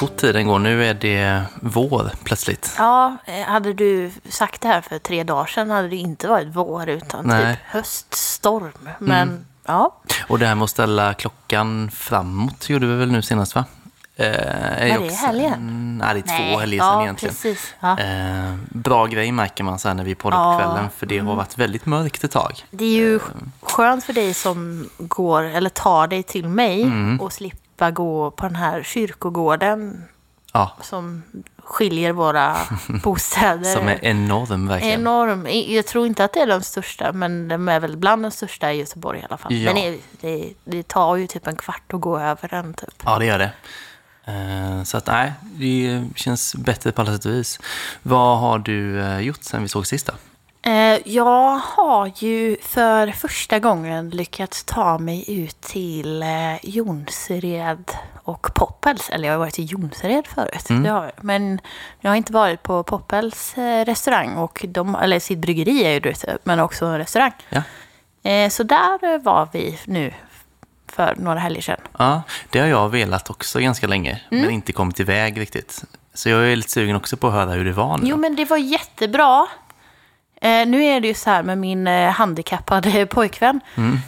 fort tiden går. Nu är det vår plötsligt. Ja, eh, hade du sagt det här för tre dagar sedan hade det inte varit vår utan Nej. Mm. typ höststorm. Men ja, Och det här med att ställa klockan framåt gjorde vi väl nu senast va? Eh, är ju det helgen? Nej, det är två helger sedan ja, egentligen. precis. Ja. Eh, bra grej märker man så här när vi poddar Ja. på kvällen, för det har varit väldigt mörkt ett tag. Det är ju skönt för dig som går eller tar dig till mig Mm. och slippa gå på den här kyrkogården Ja, som skiljer våra bostäder. som är enorm verkligen. Enorm. Jag tror inte att det är den största, men de är väl bland de största i Göteborg i alla fall. Ja. Men det, det, tar ju typ en kvart att gå över den typ. Ja, det gör det. Eh, Så att nej, det känns bättre på alla sätt och vis. Vad har du eh, gjort sen vi såg sist då? Jag har ju för första gången lyckats ta mig ut till eh, Jonsered och Poppels. Eller jag har varit i Jonsered förut. Det har jag. Men jag har inte varit på Poppels eh, restaurang. Och de, eller sitt bryggeri är ju ute, men också en restaurang. Ja. Eh, Så där eh, var vi nu för några helger sedan. Ja, det har jag velat också ganska länge, Mm. men inte kommit iväg riktigt. Så jag är lite sugen också på att höra hur det var nu. Jo, men det var jättebra. Eh, nu är det ju så här med min eh, handikappade pojkvän.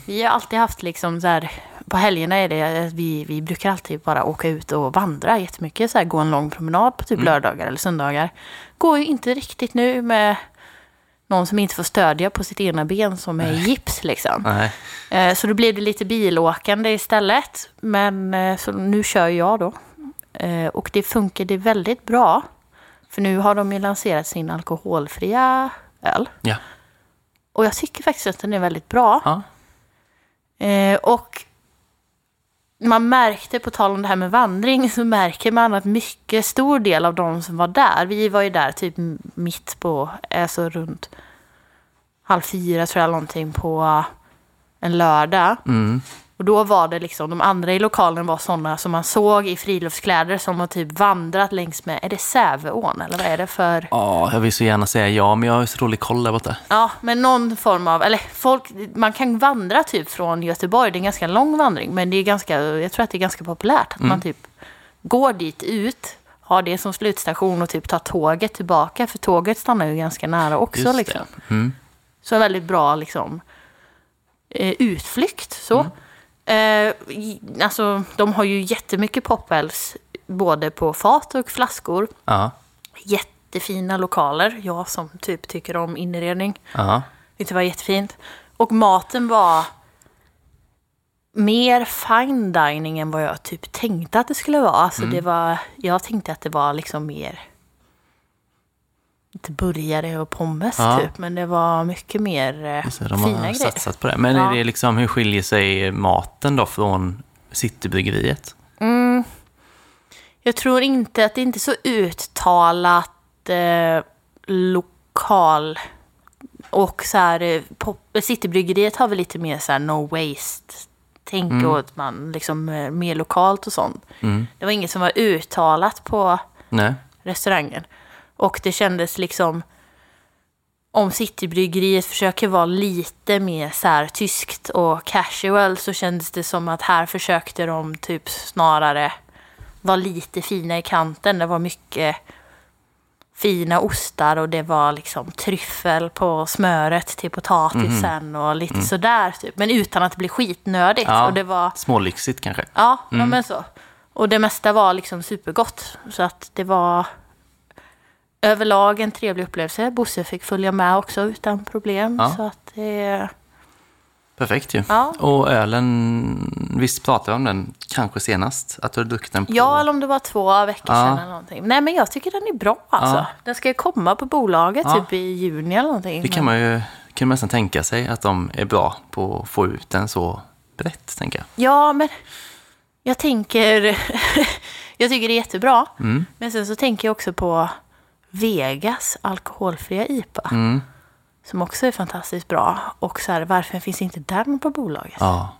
Vi har alltid haft liksom så här, på helgerna är det, att vi, vi brukar alltid bara åka ut och vandra jättemycket. Så här, gå en lång promenad på typ lördagar eller söndagar. Går ju inte riktigt nu med någon som inte får stödja på sitt ena ben som är i gips liksom. Nej. Eh, Så då blir det lite bilåkande istället. Men eh, så nu kör jag då. Eh, Och det funkade väldigt bra. För nu har de ju lanserat sin alkoholfria öl. Ja. Och jag tycker faktiskt att den är väldigt bra. Ja. Eh, Och man märkte, på tal om det här med vandring, så märker man att mycket stor del av de som var där, vi var ju där typ mitt på, alltså runt halv fyra tror jag någonting på en lördag. Mm. Och då var det liksom, de andra i lokalen var sådana som man såg i friluftskläder som har typ vandrat längs med, är det Säveån eller vad är det för? Ja, jag vill så gärna säga ja, men jag har så dålig koll där borta. Ja, men någon form av, eller folk, man kan vandra typ från Göteborg, det är en ganska lång vandring, men det är ganska, jag tror att det är ganska populärt att man typ går dit ut, har det som slutstation och typ tar tåget tillbaka, för tåget stannar ju ganska nära också liksom. det. Mm. Så en väldigt bra liksom, eh, utflykt. Så. Eh, alltså, de har ju jättemycket popels både på fat och flaskor. Ja. Jättefina lokaler. Jag som typ tycker om inredning. Ja. Det var jättefint. Och maten var mer fine dining än vad jag typ tänkte att det skulle vara. Alltså det var, jag tänkte att det var liksom mer inte burgare och pommes Ja. typ. Men det var mycket mer eh, Så de fina grejer. satsat på det. Men Ja. är det liksom, hur skiljer sig maten då från Citybryggeriet? Jag tror inte att det inte är så uttalat eh, lokal och så här, eh, pop- Citybryggeriet har väl lite mer så här no waste tänk och att man liksom eh, mer lokalt och sånt. Mm. Det var inget som var uttalat på Nej. restaurangen. Och det kändes liksom om Citybryggeriet försöker vara lite mer så här tyskt och casual så kändes det som att här försökte de typ snarare vara lite fina i kanten. Det var mycket fina ostar och det var liksom tryffel på smöret till potatisen och lite sådär typ. Men utan att det blir skitnödigt. Ja. Och det var... Smålyxigt kanske? Ja, ja men så. Och det mesta var liksom supergott. Så att det var överlag en trevlig upplevelse. Bosse fick följa med också utan problem. Ja. Så att det... Perfekt ju. Ja. Och ölen, visst pratade vi om den kanske senast? Att du hade druckit den på... Ja, eller om det var två veckor Ja. sedan eller någonting. Nej, men jag tycker den är bra alltså. Ja. Den ska ju komma på bolaget typ i juni eller någonting. Det kan man ju kan man nästan tänka sig att de är bra på att få ut den så brett, tänker jag. Ja, men jag tänker... jag tycker det är jättebra. Mm. Men sen så tänker jag också på Vegas alkoholfria IPA. Mm. Som också är fantastiskt bra. Och så här, varför finns inte den på bolaget? Ja.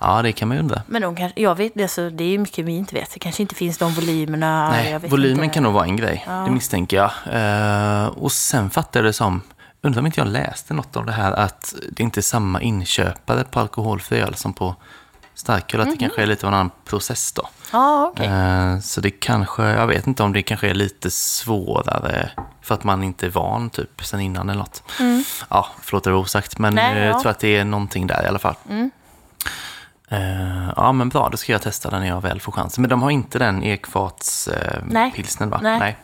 ja, det kan man ju undra. Men de kanske, jag vet, alltså, det är ju mycket vi inte vet. Det kanske inte finns de volymerna. Nej, volymen inte. kan nog vara en grej. Ja. Det misstänker jag. Eh, och sen fattade jag det som, undrar om inte jag läste något om det här, att det inte är samma inköpare på alkoholfri öl som på starköl, att det kanske är lite av en annan process då. Ja, okej. Eh, Så det kanske, jag vet inte om det kanske är lite svårare för att man inte är van typ sen innan eller något. Ja, förlåt det var osagt, men Mm. Nej, eh, jag ja. tror att det är någonting där i alla fall. Mm. Eh, Ja, men bra, då ska jag testa den när jag väl får chansen. Men de har inte den ekfatspilsnen Nej. pilsnen va? Nej.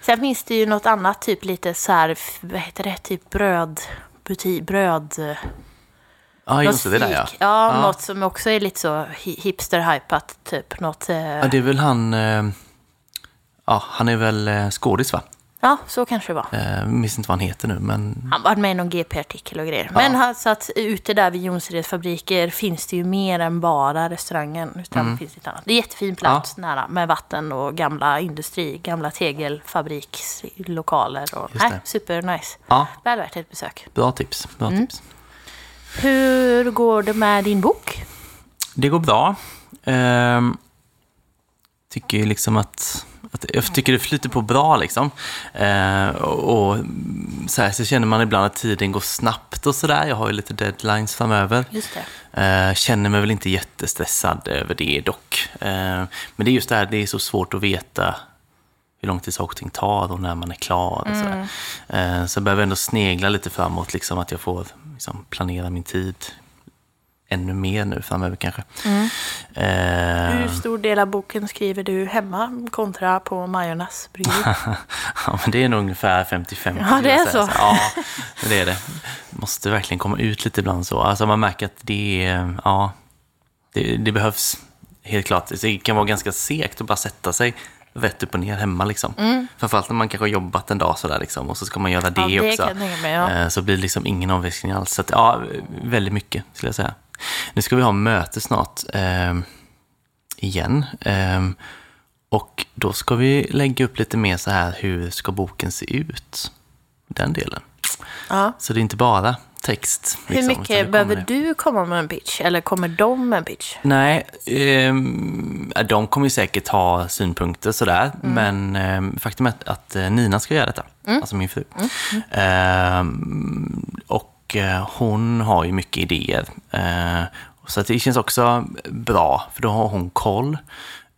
Sen finns det ju något annat, typ lite så här, vad heter det, typ bröd, bröd... Ja, just det, det där ja. ja. Ja. något som också är lite så hi- hipster-hypat, typ. Något, eh, Ja, det är väl han, eh, ja, han är väl eh, skådis va? ja, så kanske det var. Eh, minns inte vad han heter nu, men Han var med i någon GP-artikel och grejer. Men han, så att ute där vid Jonsereds fabriker finns det ju mer än bara restaurangen. Utan Mm. det finns ett annat. Det är jättefin plats nära med vatten och gamla industri, gamla tegelfabrikslokaler. Och, nej, det. super nice. ja, Väl värt ett besök. bra tips. Bra Mm. tips. Hur går det med din bok? Det går bra. Ehm, tycker liksom att, att... Jag tycker det flyter på bra liksom. Eh, och och så, här, så känner man ibland att tiden går snabbt och sådär. Jag har ju lite deadlines framöver. Just det. Eh, känner mig väl inte jättestressad över det dock. Eh, men det är just det här, det är så svårt att veta hur lång tid saker och ting tar och när man är klar. Och sådär. Eh, så jag behöver ändå snegla lite framåt, liksom, att jag får liksom, planera min tid ännu mer nu framöver kanske. Eh, Hur stor del av boken skriver du hemma kontra på Majornas bryggeri? ja, men det är nog ungefär 55 Ja, det är så. Ja, det är det. Måste verkligen komma ut lite ibland så. Alltså man märker att det ja, det, det behövs helt klart. Det kan vara ganska segt att bara sätta sig rätt upp och ner hemma liksom. Framförallt när man kanske har jobbat en dag sådär liksom och så ska man göra det, Ja, det också. mig, ja. Eh, Så blir det liksom ingen omväxling alls. Så att, ja, väldigt mycket skulle jag säga. Nu ska vi ha möte snart eh, igen. Eh, och då ska vi lägga upp lite mer så här, hur ska boken se ut? Den delen. Ja. Så det är inte bara text. Hur liksom, det mycket behöver det. du komma med en pitch? Eller kommer de med en pitch? Nej, ehm, ja, de kommer ju säkert ha synpunkter sådär. Mm. Men ehm, faktum är att, att eh, Nina ska göra detta. Alltså min fru. Mm. Ehm, och eh, hon har ju mycket idéer. Eh, så det känns också bra, för då har hon koll.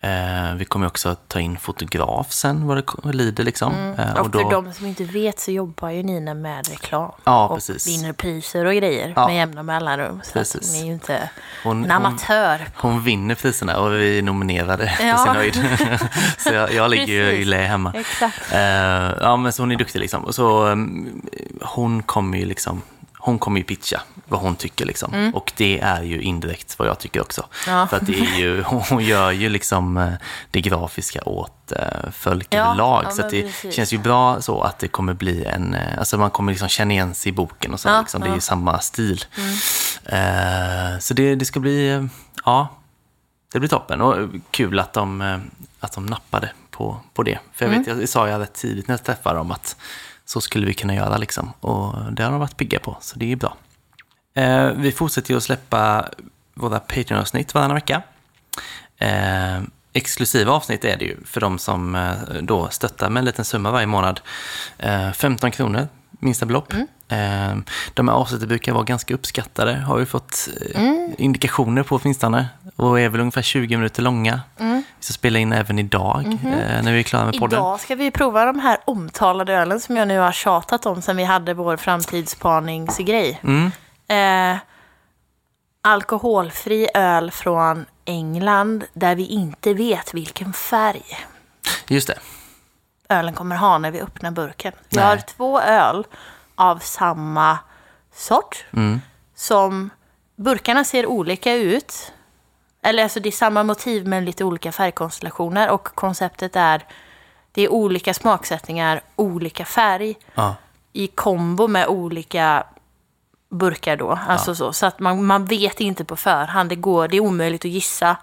Eh, vi kommer också ta in fotograf sen vad det lider liksom. Eh, Mm. Och för de som inte vet så jobbar ju Nina med reklam. Ja, och precis. vinner priser och grejer Ja. med jämna mellanrum. Så att hon är ju inte Hon- en hon- amatör. Hon vinner priserna och vi är nominerade Ja. på sin höjd. så jag, jag ligger ju i lä hemma. Exakt. Eh, ja, men så hon är duktig liksom. Och så um, hon kommer ju liksom, hon kommer ju pitcha vad hon tycker liksom. Och det är ju indirekt vad jag tycker också. Mm. Ja. För att det är ju, hon gör ju liksom eh, det grafiska åt uh, folk Ja, överlag. ja, så det precis. känns ju bra så att det kommer bli en, eh, alltså man kommer liksom känna igen sig i boken och så. Ja, liksom. Det är ju samma stil. Eh, så det, det ska bli, eh, ja, det blir toppen. Och kul att de, eh, att de nappade på, på det. För jag vet, jag sa ju rätt tidigt när jag träffade dem att så skulle vi kunna göra liksom. Och det har de varit pigga på, så det är bra. Eh, vi fortsätter att släppa våra Patreon-avsnitt varannan vecka. Eh, exklusiva avsnitt är det ju för de som eh, då stöttar med en liten summa varje månad. Eh, 15 kronor, minsta belopp. Eh, de här avsnitten brukar vara ganska uppskattade, har vi fått eh, indikationer på åtminstone. Och är väl ungefär 20 minuter långa. Vi ska spela in även idag, eh, när vi är klara med podden. Idag ska vi prova de här omtalade ölen som jag nu har tjatat om sen vi hade vår framtidsspaningsgrej. Mm. Eh, alkoholfri öl från England där vi inte vet vilken färg Just det. ölen kommer ha när vi öppnar burken. Vi Nej. har två öl av samma sort Mm. som burkarna ser olika ut. Eller alltså det är samma motiv men lite olika färgkonstellationer och konceptet är det är olika smaksättningar, olika färg Ja. i kombo med olika burkar då. Alltså så, så att man, man vet inte på förhand. Det, går, det är omöjligt att gissa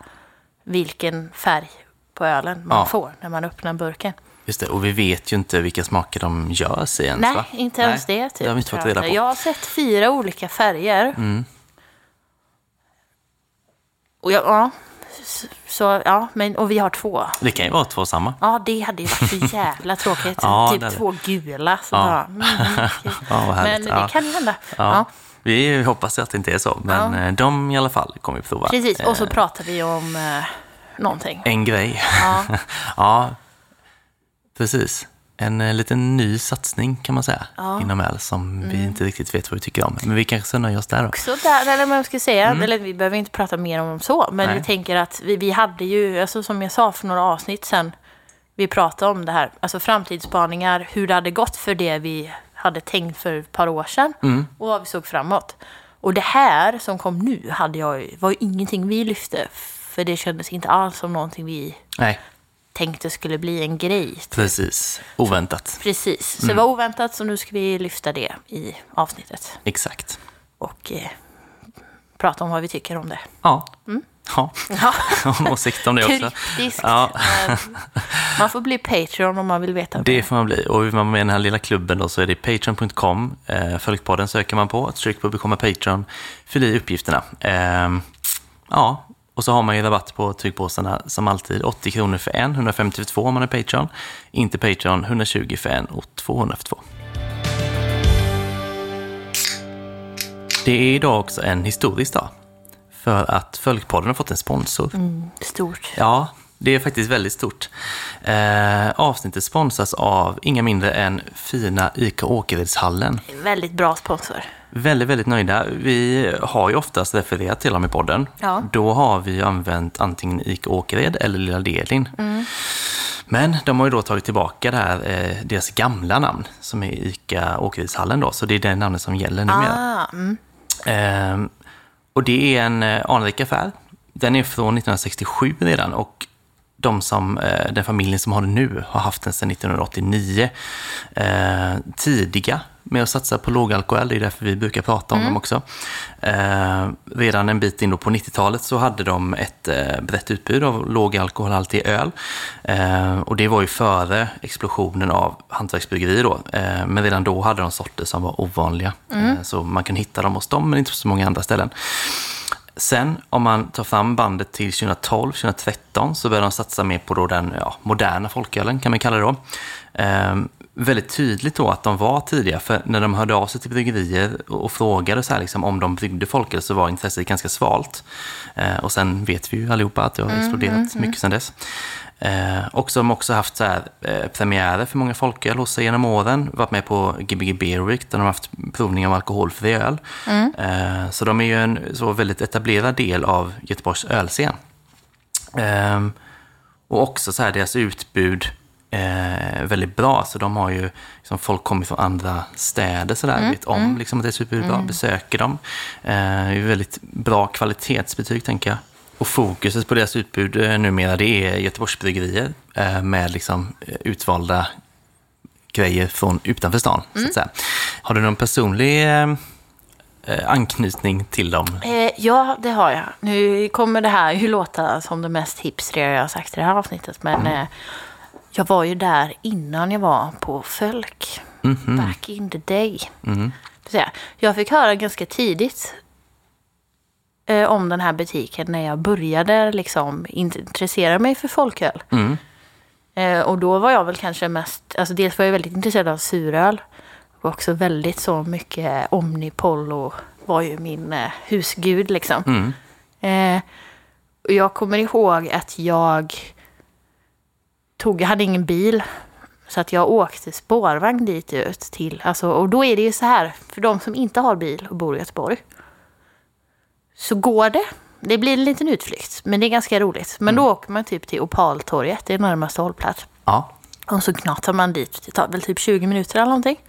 vilken färg på ölen man Ja. får när man öppnar burken. Just det, och vi vet ju inte vilka smaker de gör sig ens Nej, va? inte ens det. Typ, det har vi inte fått jag reda på. Jag har sett fyra olika färger. Mm. Och jag, ja, så, ja, men, och vi har två. Det kan ju vara två samma. Ja, det hade ju varit så jävla tråkigt. Ja, typ två gula. Så Ja. bara, mm, okej. Ja, vad härligt. Men det Ja. kan ju hända. Ja. Vi hoppas att det inte är så, men Ja. eh, de i alla fall kommer vi prova. Precis, och så Eh, pratar vi om eh, någonting. En grej. Ja. ja, precis. En eh, liten ny satsning kan man säga Ja. Mm. inom öl som vi inte riktigt vet vad vi tycker om. Men vi kanske nöja oss där då. Så där, eller vad jag ska säga, eller vi behöver inte prata mer om så, men Nej. vi tänker att vi, vi hade ju, alltså som jag sa för några avsnitt sen, vi pratade om det här, alltså framtidsspaningar, hur det hade gått för det vi hade tänkt för ett par år sedan Mm. och vad vi såg framåt. Och det här som kom nu hade jag, var ju ingenting vi lyfte, för det kändes inte alls som någonting vi Nej, tänkte skulle bli en grej. precis. Oväntat. Precis, så Mm. det var oväntat så nu ska vi lyfta det i avsnittet Exakt. och eh, prata om vad vi tycker om det. Ja. Mm. Ja, Ja. en åsikt om det också. Ja. Man får bli Patreon om man vill veta Det får man bli. Och vill man vara med i den här lilla klubben då så är det patreon.com. Eh, Folkpodden söker man på. Tryck på bekomma Patreon. Fyll i uppgifterna. Eh, ja, och så har man ju rabatt på tryckpåsarna som alltid. 80 kronor för en, 150 för två om man är Patreon. Inte Patreon, 120 för en och 200 för två. Det är idag också en historisk dag. För att Folkpodden har fått en sponsor. Stort. Ja, det är faktiskt väldigt stort. Eh, avsnittet sponsras av inga mindre än fina ICA Åkeredshallen. Väldigt bra sponsor. Väldigt, väldigt nöjda. Vi har ju oftast refererat till dem i podden. Ja. Då har vi använt antingen ICA Åkered eller Lilla Delin. Men de har ju då tagit tillbaka det här, eh, deras gamla namn, som är ICA Åkeredshallen då. Så det är det namnet som gäller numera. Ah, mm. Ehm, och det är en eh, anrik affär. Den är från 1967 redan och de som, eh, den familjen som har den nu har haft den sedan 1989. Eh, tidiga med att satsa på lågalkohol, det är därför vi brukar prata om dem också. Eh, redan en bit in på 90-talet så hade de ett eh, brett utbud av lågalkoholhaltig öl. Eh, och det var ju före explosionen av hantverksbryggerier då. Eh, men redan då hade de sorter som var ovanliga. Eh, så man kan hitta dem hos dem, men inte på så många andra ställen. Sen om man tar fram bandet till 2012-2013 så började de satsa mer på då den ja, moderna folkölen kan man kalla det då. Ehm, väldigt tydligt då att de var tidiga, för när de hörde av sig till bryggerier och frågade så här liksom om de bryggde folköl så var intresset ganska svalt. Ehm, och sen vet vi ju allihopa att det har exploderat mycket sedan dess. Eh, och som också haft så här, eh, premiärer för många folköl hos sig genom åren. Varit med på Gbg Beer Week där de haft provning av alkoholfri öl. Eh, så de är ju en så väldigt etablerad del av Göteborgs ölscen. Ehm, och också så här deras utbud eh, väldigt bra. Så de har ju, liksom, folk kommer från andra städer så där, vet om liksom, att utbud är bra, besöker dem. Eh, det är väldigt bra kvalitetsbetyg tänker jag. Och fokuset på deras utbud eh, numera det är Göteborgsbryggerier eh, med liksom, eh, utvalda grejer från utanför stan. Så att säga. Har du någon personlig eh, eh, anknytning till dem? Eh, ja, det har jag. Nu kommer det här ju låta som det mest hipstriga jag har sagt i det här avsnittet. Men eh, jag var ju där innan jag var på Fölk. Back in the day. Mm. Så jag- fick höra ganska tidigt eh, om den här butiken när jag började liksom intressera mig för folköl. Mm. Eh, och då var jag väl kanske mest, alltså dels var jag väldigt intresserad av suröl. Och också väldigt så mycket Omnipollo var ju min eh, husgud liksom. Mm. Eh, jag kommer ihåg att jag tog, jag hade ingen bil. Så att jag åkte spårvagn dit ut till, alltså, och då är det ju så här, för de som inte har bil och bor i Göteborg. Så går det. Det blir en liten utflykt, men det är ganska roligt. Men då åker man typ till Opaltorget, det är närmaste hållplats. Ja. Och så knatar man dit, det tar väl typ 20 minuter eller någonting.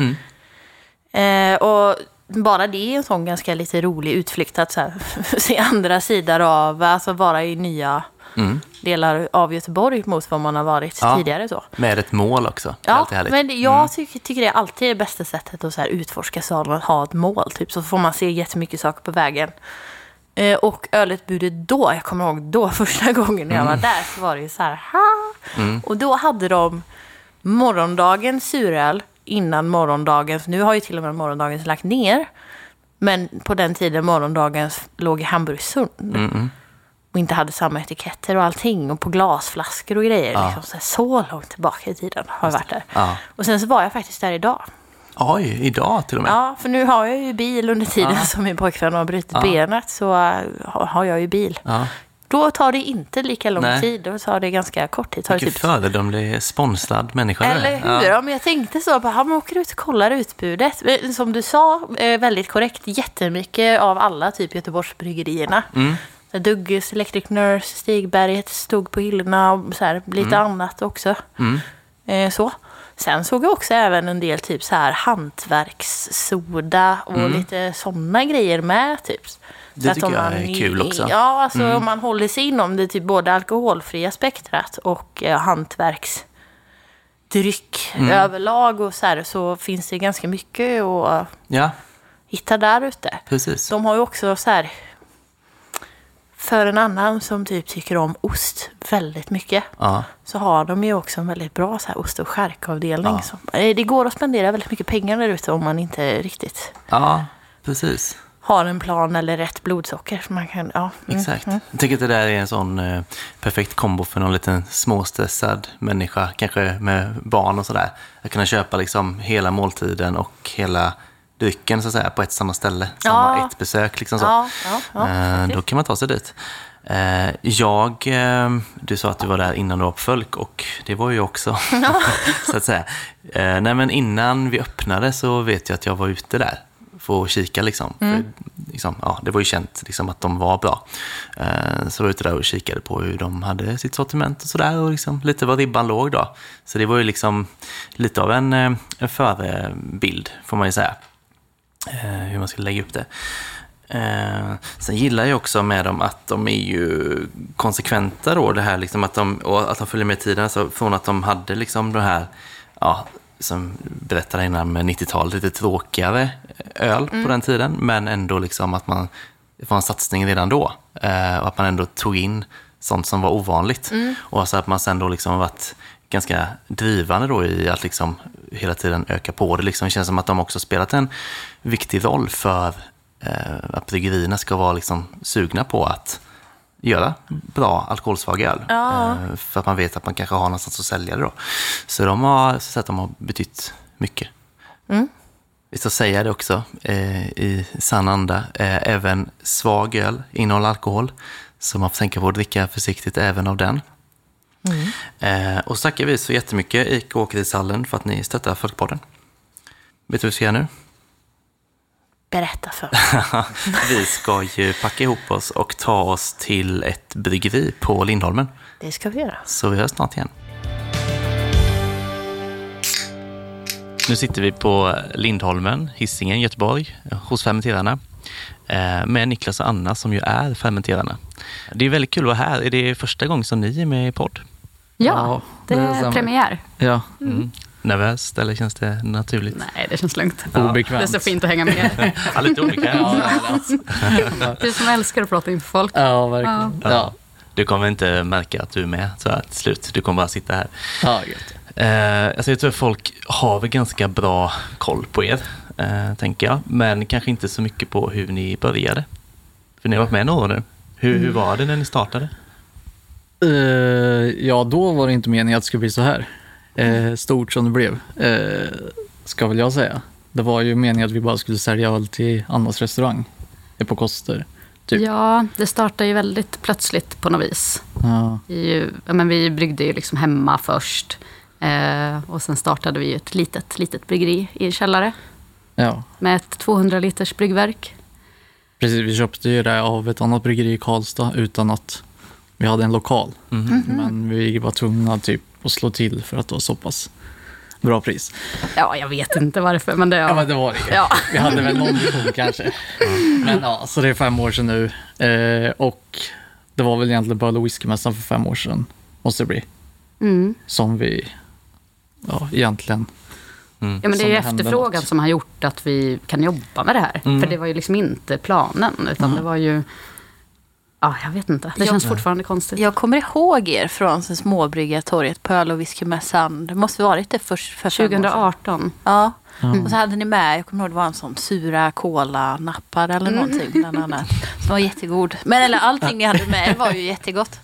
Eh, och bara det är en sån ganska lite rolig utflykt att så här, se andra sidor av, alltså vara i nya delar av Göteborg mot vad man har varit Ja. tidigare. Så. Med ett mål också. Ja. Mm. men jag tycker, tycker det är alltid det bästa sättet att så här utforska staden, att ha ett mål. Typ. Så får man se jättemycket saker på vägen. Eh, och ölutbudet då, jag kommer ihåg då första gången när jag Mm. var där, så var det ju så här, ha! Och då hade de morgondagens suröl innan morgondagens, nu har ju till och med morgondagens lagt ner. Men på den tiden morgondagens låg i Hamburgsund. Mm, Och inte hade samma etiketter och allting. Och på glasflaskor och grejer. Liksom, så, här, så långt tillbaka i tiden har jag varit där. Ja. Och sen så var jag faktiskt där idag. Oj, idag till och med. Ja, för nu har jag ju bil under tiden Ja. som min pojkvän har brutit Ja. benet så äh, har jag ju bil. Ja. Då tar det inte lika lång Nej. tid, då tar det ganska kort tid. Vilken typ föredömlig sponsrad människa. Eller hur? Ja. Ja. men jag tänkte så, bara, han åker ut och kollar utbudet. Som du sa, eh, väldigt korrekt, jättemycket av alla typ Göteborgsbryggerierna. Mm. Dugges, Electric Nurse, Stigberget stod på hyllorna och så här, lite annat också. Mm. Eh, så. Sen såg jag också även en del typ så här hantverkssoda och lite sådana grejer med. Typ. Det Så att tycker jag man- är kul också. Mm. Ja, alltså om man håller sig inom det typ både alkoholfria spektrat och eh, hantverksdryck Mm. överlag och så här så finns det ganska mycket att Ja, hitta där ute. precis. De har ju också så här för en annan som typ tycker om ost väldigt mycket Ja, så har de ju också en väldigt bra så här ost och skärkavdelning. Ja. eh, Det går att spendera väldigt mycket pengar där ute om man inte riktigt ja precis. har en plan eller rätt blodsocker. Man kan, ja, mm, Exakt. mm. Jag tycker att det där är en sån eh, perfekt kombo för någon liten småstressad människa, kanske med barn och sådär. Att kunna köpa liksom hela måltiden och hela drycken så att säga på ett samma ställe. Samma Ja. ett besök liksom så. Ja, ja, Eh, då kan man ta sig dit. Eh, jag, eh, du sa att du var där innan du var på Fölk och det var ju också, så att säga. Eh, nej men innan vi öppnade så vet jag att jag var ute där för att kika liksom. För, liksom ja, det var ju känt liksom, att de var bra. Eh, så jag var ute där och kikade på hur de hade sitt sortiment och sådär och liksom lite var ribban låg då. Så det var ju liksom lite av en, eh, en förebild får man ju säga. Eh, hur man skulle lägga upp det. Eh, sen gillar jag också med dem att de är ju konsekventa då, det här liksom att de, och att de följer med tiden. Alltså från att de hade liksom det här, ja, som berättade innan med 90-talet, lite tråkigare öl på den tiden, men ändå liksom att man, det var en satsning redan då. Eh, och att man ändå tog in sånt som var ovanligt. Och så att man sen då liksom varit ganska drivande då i att liksom hela tiden öka på det. Liksom. Det känns som att de också spelat en viktig roll för eh, att bryggerierna ska vara liksom sugna på att göra bra alkoholsvag öl. Ja. Eh, för att man vet att man kanske har någonstans att sälja det då. Så de har, så att de har betytt mycket. Mm. Visst att säga det också eh, i sann anda. Eh, även svag öl innehåller alkohol. Så man får tänka på att dricka försiktigt även av den. Eh, och så tackar vi så jättemycket IK Åkertidshallen för att ni stöttar Folkpodden. Vet du vad vi ska göra nu? Berätta för mig. Vi ska ju packa ihop oss och ta oss till ett bryggeri på Lindholmen. Det ska vi göra. Så vi hörs snart igen. Nu sitter vi på Lindholmen, Hisingen, Göteborg, hos fermenterarna. eh, Med Niklas och Anna som ju är fermenterarna. Det är väldigt kul att vara här. Är det första gången som ni är med i podd? Ja, Ja, det det är premiär. Ja, Mm. Nervöst eller känns det naturligt? Nej, det känns lugnt. obekvämt. Det är så fint att hänga med. Ja, lite obekvämt. Du som älskar att prata inför folk. Ja, verkligen. Ja, Du kommer inte märka att du är med så här till slut. Du kommer bara sitta här. ja gött. Eh, alltså jag tror att folk har väl ganska bra koll på er, eh, tänker jag. Men kanske inte så mycket på hur ni började. För ni har varit med några år nu. Hur, hur var det när ni startade? Eh, ja, då var det inte meningen att det skulle bli så här eh, stort som det blev. Uh, ska väl jag säga. Det var ju meningen att vi bara skulle sälja öl till Annas restaurang på Koster. Typ. Ja, det startade ju väldigt plötsligt på något vis. Ja, Vi, men vi bryggde ju liksom hemma först. Eh, och sen startade vi ett litet, litet bryggeri i en källare. ja, Med ett 200 liters bryggverk. precis. Vi köpte ju det av ett annat bryggeri i Karlstad utan att vi hade en lokal. Mhm. Men vi var tvungna typ att slå till för att det var så pass bra pris. Ja, jag vet inte varför, men det... Ja, Ja. men det var det. Ja. Vi hade väl någon vision kanske. Men ja, så det är fem år sedan nu. Eh, och det var väl egentligen och whiskymässan för fem år sedan, måste det bli. Mm. Som vi, ja egentligen. Mm. Ja, men det är ju efterfrågan som har gjort att vi kan jobba med det här. Mm. För det var ju liksom inte planen, utan det var ju... Ja, jag vet inte. Det Ja. känns fortfarande konstigt. Jag kommer ihåg er från Småbryggartorget på öl och whiskymässan. Det måste varit det för sedan. 2018. Ja. Ja. Och så hade ni med, jag kommer ihåg det var en sån sura kola-nappar eller någonting bland annat. Som var jättegod. Men eller allting ni hade med var ju jättegott.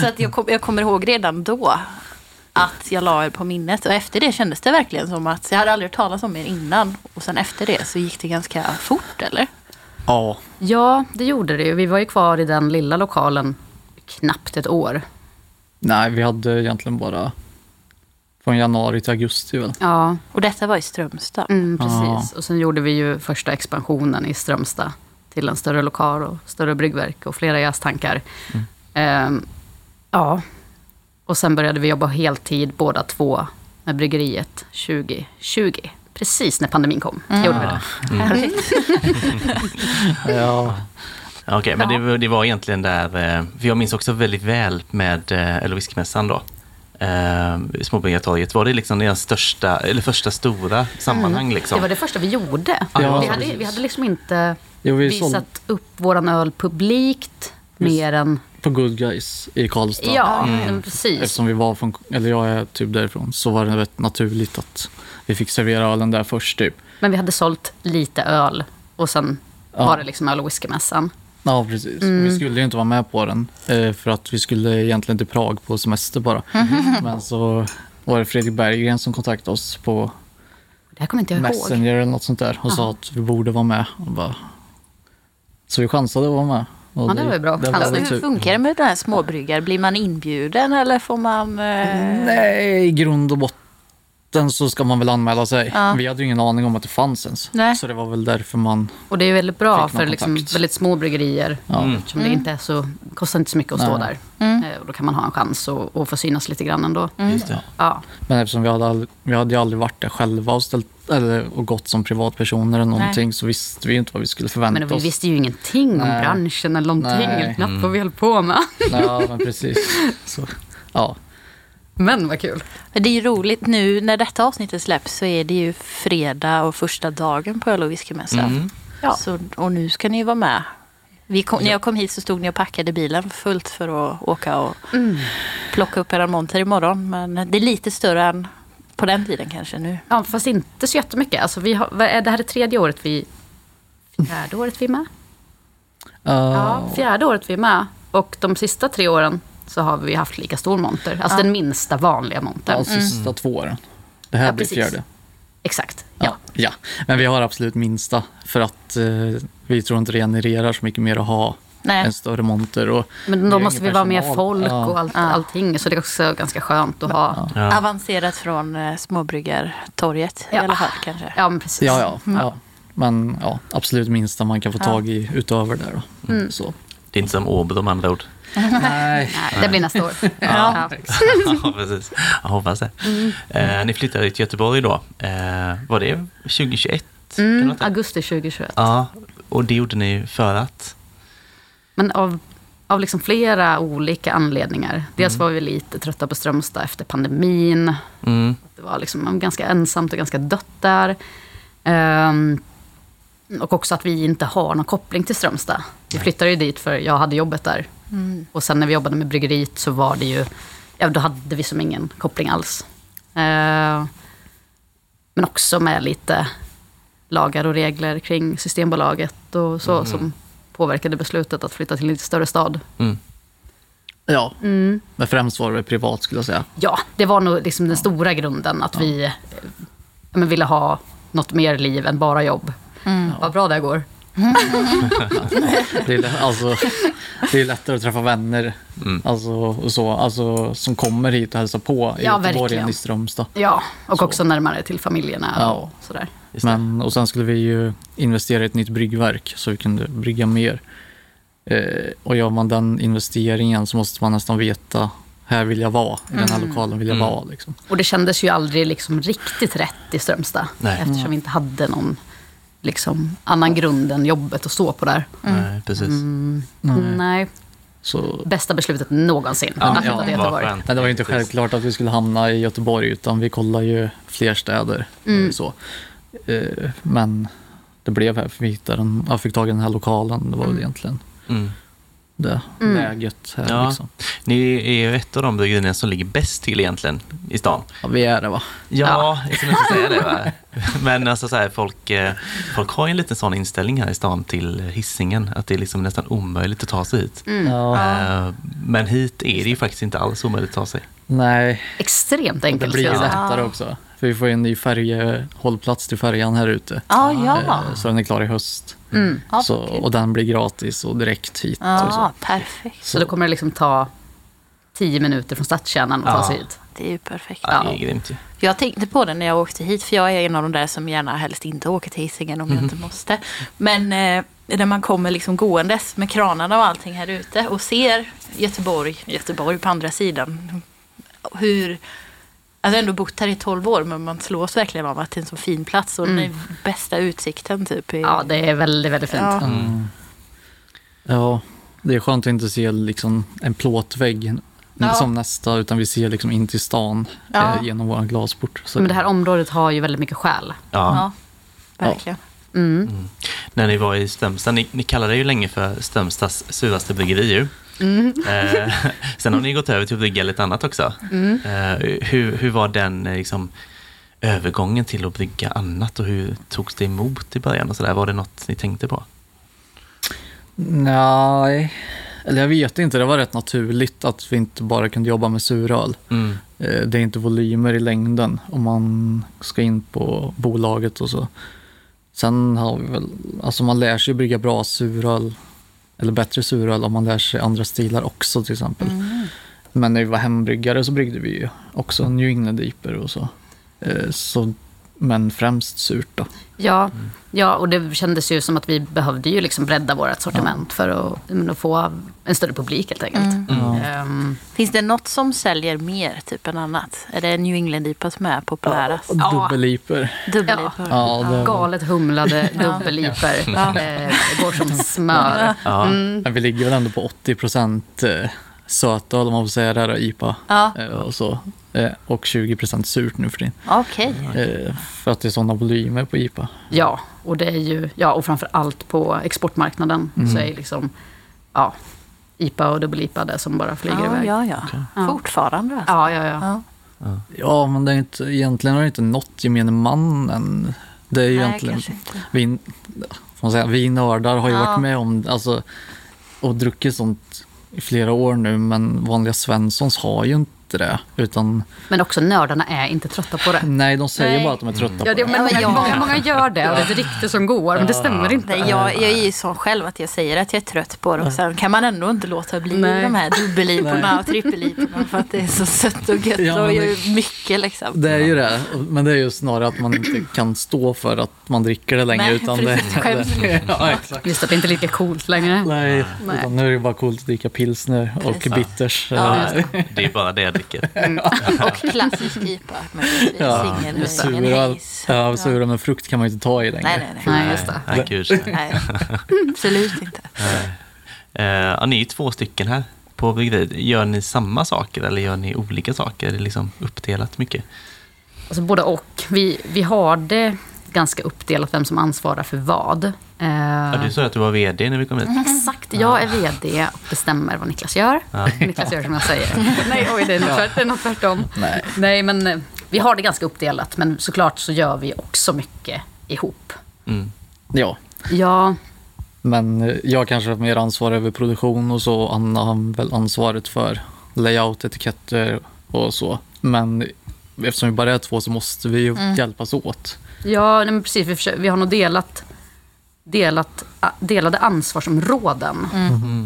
Så att jag, kom, jag kommer ihåg redan då att jag la er på minnet. Och efter det kändes det verkligen som att jag hade aldrig hört talas om er innan. Och sen efter det så gick det ganska fort, eller? Ja, Ja, det gjorde det ju. Vi var ju kvar i den lilla lokalen knappt ett år. nej, vi hade egentligen bara från januari till augusti väl. Ja, Och detta var i Strömstad. mm, precis. Och sen gjorde vi ju första expansionen i Strömstad till en större lokal och större bryggverk och flera jästankar. Ehm, ja, och sen började vi jobba heltid båda två med bryggeriet 2020. Precis när pandemin kom. Gjorde vi det. Härligt. Ja, Ja, Okej, men Ja. det, var- det var egentligen där, eh, för jag minns också väldigt väl med eh, eller whiskymässan då. Eh, Småbryggartorget, var det liksom deras största, eller första stora sammanhang liksom? Det var det första vi gjorde. Ja, vi, hade, vi hade liksom inte jo, vi visat upp våran öl publikt mer än... på Good Guys i Karlstad. Ja, men precis. Eftersom vi var från, eller jag är typ därifrån, så var det rätt naturligt att vi fick servera ölen där först typ. Men vi hade sålt lite öl och sen Ja. var det liksom öl och whiskymässan. Ja, precis. Vi skulle ju inte vara med på den eh, för att vi skulle egentligen till Prag på semester bara. Men så var det Fredrik Berggren som kontaktade oss på Det här kommer inte jag ihåg. Messenger eller något sånt där och sa att vi borde vara med. Och bara... Så vi chansade att vara med. Och Ja, det var ju bra. Det väl Hur typ, funkar det med den här småbryggar? Blir man inbjuden eller får man... Eh... nej, i grund och botten så ska man väl anmäla sig. Ja. Vi hade ju ingen aning om att det fanns ens. Nej. Så det var väl därför man... Och det är väldigt bra för liksom väldigt små bryggerier. Ja. Mm. Eftersom det inte är så, kostar inte så mycket att stå Nej. där. Mm. Eh, Och då kan man ha en chans att, att få synas lite grann ändå. Just det. Ja. Men eftersom vi hade, aldrig, vi hade ju aldrig varit där själva och, ställt, eller, och gått som privatpersoner eller någonting så visste vi inte vad vi skulle förvänta Men vi oss. visste ju ingenting om Nej. branschen eller någonting. Nej. Eller knappt vad vi höll på med. Ja, men precis. Så, ja. Men vad kul. Det är ju roligt nu när detta avsnittet släpps så är det ju fredag och första dagen på öl och whiskymässan. Mm. Ja. Så, och nu ska ni ju vara med. Vi kom, När jag kom hit så stod ni och packade bilen fullt för att åka och plocka upp era monter imorgon. Men det är lite större än på den tiden kanske nu. Ja, fast inte så jättemycket. Alltså, vi har, det här är tredje året vi... Fjärde året vi är med? Ja, fjärde året vi är med. Och de sista tre åren så har vi haft lika stor monter. Alltså den minsta vanliga montern. Ja, sista två åren. Det här Ja, blir precis. fjärde. Exakt. Ja. Ja. ja, men vi har absolut minsta för att eh, vi tror inte det genererar så mycket mer att ha Nej. en större monter. Och Men då måste vi vara mer folk Ja. och allt, Ja. allting. Så det är också ganska skönt att ha. Ja. Avancerat från eh, småbryggartorget i Ja. alla fall kanske. Ja, men precis. Ja, ja, ja. Men ja, absolut minsta man kan få Ja. tag i utöver det. Då. Mm. Så. Det är inte som Åbo med andra ord. Nej. Det blir nästa år. Ja. ja, precis. Jag hoppas det. Eh, ni flyttade till Göteborg då. Eh, var det 2021? Kan det Mm, augusti 2021. Ja, och det gjorde ni för att? Men av, av liksom flera olika anledningar. Dels var vi lite trötta på Strömstad efter pandemin. Mm. Det var liksom ganska ensamt och ganska dött där. Ehm, och också att vi inte har någon koppling till Strömstad. Vi flyttade ju dit för jag hade jobbet där. Mm. Och sen när vi jobbade med bryggeriet så var det ju, ja då hade vi som ingen koppling alls. Ehm, men också med lite lagar och regler kring Systembolaget och så som påverkade beslutet att flytta till en lite större stad. Mm. Ja, Mm. men främst var det privat skulle jag säga. Ja, det var nog liksom den stora grunden att vi eh, ja, men ville ha något mer liv än bara jobb. Mm. Vad bra det går. Det är, alltså, det är lättare att träffa vänner Mm. alltså, och så, alltså, som kommer hit och hälsar på i Ja, Göteborg verkligen. än i Strömstad. Ja, och Så. också närmare till familjerna Ja. och sådär. Men, och sen skulle vi ju investera i ett nytt bryggverk så vi kunde brygga mer. Eh, och gör man den investeringen så måste man nästan veta här vill jag vara, i den här lokalen vill jag Mm. vara. Liksom. Och det kändes ju aldrig liksom riktigt rätt i Strömstad. Nej. Eftersom vi inte hade någon liksom, annan grund än jobbet att stå på där. Nej, precis. Mm. Nej. Nej, Så, bästa beslutet någonsin. Ja, att ja, Göteborg. skönt. men det var ju inte självklart att vi skulle hamna i Göteborg utan vi kollade ju fler städer. Mm. Så. Eh, men det blev här för vi hittade en, jag fick tag i den här lokalen. Det var väl egentligen Mm. det Mm. läget här. Ja. Liksom. Ni är ju ett av de bryggerierna som ligger bäst till egentligen i stan. Ja, vi är det va? Ja, jag skulle säga det. Va? Men alltså så här, folk, eh, folk har ju en liten sån inställning här i stan till Hisingen att det är liksom nästan omöjligt att ta sig hit. Ja, Eh, Men hit är det ju faktiskt inte alls omöjligt att ta sig. nej, Extremt det enkelt blir jag säga. lättare också. För vi får ju en ny färjehållplats till färjan här ute. Ja, ja. Eh, Så den är klar i höst. Mm. ja Så, och den blir gratis och direkt hit. Och så. Ja, perfekt. Så då kommer det liksom ta tio minuter från stadskärnan att Ja. ta sig hit. Det är ju perfekt. Ja, det är grymt ju. Jag tänkte på det när jag åkte hit, för jag är en av de där som gärna helst inte åker till Hisingen om jag inte måste. Men eh, när man kommer liksom gåendes med kranarna och allting här ute och ser Göteborg, Göteborg på andra sidan. Hur, alltså jag har ändå bott här i 12 år men man slås verkligen av att det är en så fin plats och den bästa utsikten typ. Är, Ja, det är väldigt, väldigt fint. Ja. Mm. Ja, det är skönt att inte se liksom en plåtvägg Ja. som nästa, utan vi ser liksom in till stan Ja. eh, genom vår glasport. Så Men det här området har ju väldigt mycket själ. Ja. Ja, verkligen. Mm. När ni var i Strömstad, ni, ni kallade det ju länge för Strömstads suraste bryggeri ju. Eh, sen har ni gått över till att brygga lite annat också. Eh, hur, hur var den eh, liksom, övergången till att brygga annat och hur togs det emot i början? Och så där? Var det något ni tänkte på? Nej, eller jag vet inte. Det var rätt naturligt att vi inte bara kunde jobba med suröl. Mm. Eh, Det är inte volymer i längden om man ska in på bolaget och så. Sen har vi väl, alltså man lär sig brygga bra suröl, eller bättre suröl om man lär sig andra stilar också till exempel. Men när vi var hembryggare så bryggde vi ju också New England IPer och så. Eh, så. Men främst surt då. Ja, ja, och det kändes ju som att vi behövde ju liksom bredda vårt sortiment för att, men, att få en större publik helt enkelt. Ehm, Finns det något som säljer mer typ än annat? Är det New England IPA som är populärast? Och dubbel-IPer. Dubbel-IPA? Ja, det, galet humlade dubbelliper. Ja. Eh, det går som smör. Ja. men vi ligger väl ändå på 80 procent sötöl om man får säga det, här, IPA. Ja, Eh, och, så. Eh, och 20 procent surt nu för tiden. okej. Eh, för att det är sådana volymer på IPA. Ja, och det är ju, ja, och framför allt på exportmarknaden så är liksom, ja, IPA och dubbel-IPA det som bara flyger Ja, iväg. ja, ja. Ja. Fortfarande alltså. Ja, ja, ja. Ja. Ja, men det är inte, egentligen har det inte nått gemene man än. Det är ju Nej, egentligen, vi, får man säga, vi nördar har ju Ja. varit med om alltså, och druckit sånt i flera år nu, men vanliga Svenssons har ju inte det. Utan, Men också nördarna är inte trötta på det. nej, de säger Nej. bara att de är trötta Ja, det, på det. men många, Ja. många, många gör det och det är ett rykte som går, men det stämmer inte. Nej, jag, jag är ju sån själv att jag säger att jag är trött på det och sen kan man ändå inte låta bli Nej. de här dubbelliporna och trippelliporna för att det är så sött och gött Ja, men och det- gör mycket liksom. Det är ju det, men det är ju snarare att man inte kan stå för att man dricker det längre. Nej, utan precis, det, skäms ja, exakt. Just att det inte är lika coolt längre. Nej, Nej. utan nu är det bara coolt att dricka pilsner och bitters. Ja, Det är bara det dricker. Och klassisk IPA möjligtvis. Ja, ingen, haze. Ja, sura med frukt kan man ju inte ta i längre. Nej, nej, nej. Nej, just det. Nej, gud. nej. Absolut inte. Eh, ja, ni är två stycken här på bryggeriet. Gör ni samma saker eller gör ni olika saker? Är det liksom uppdelat mycket? Alltså både och. Vi, vi har det ganska uppdelat vem som ansvarar för vad. Ja, du sa att du var VD när vi kom hit. Exakt, jag är VD och bestämmer vad Niklas gör. Ja. Niklas gör som jag säger. Nej, oj, det är nog tvärt, det är nog tvärtom. Nej. Nej, men eh, vi har det ganska uppdelat. Men såklart så gör vi också mycket ihop. Mm. Ja, Ja, men jag kanske har mer ansvar över produktion och så. Anna har väl ansvaret för layout, etiketter och så. Men eftersom vi bara är två så måste vi ju Mm. hjälpas åt. Ja nej, men precis. Vi, försöker, vi har nog delat, delat, delade ansvarsområden.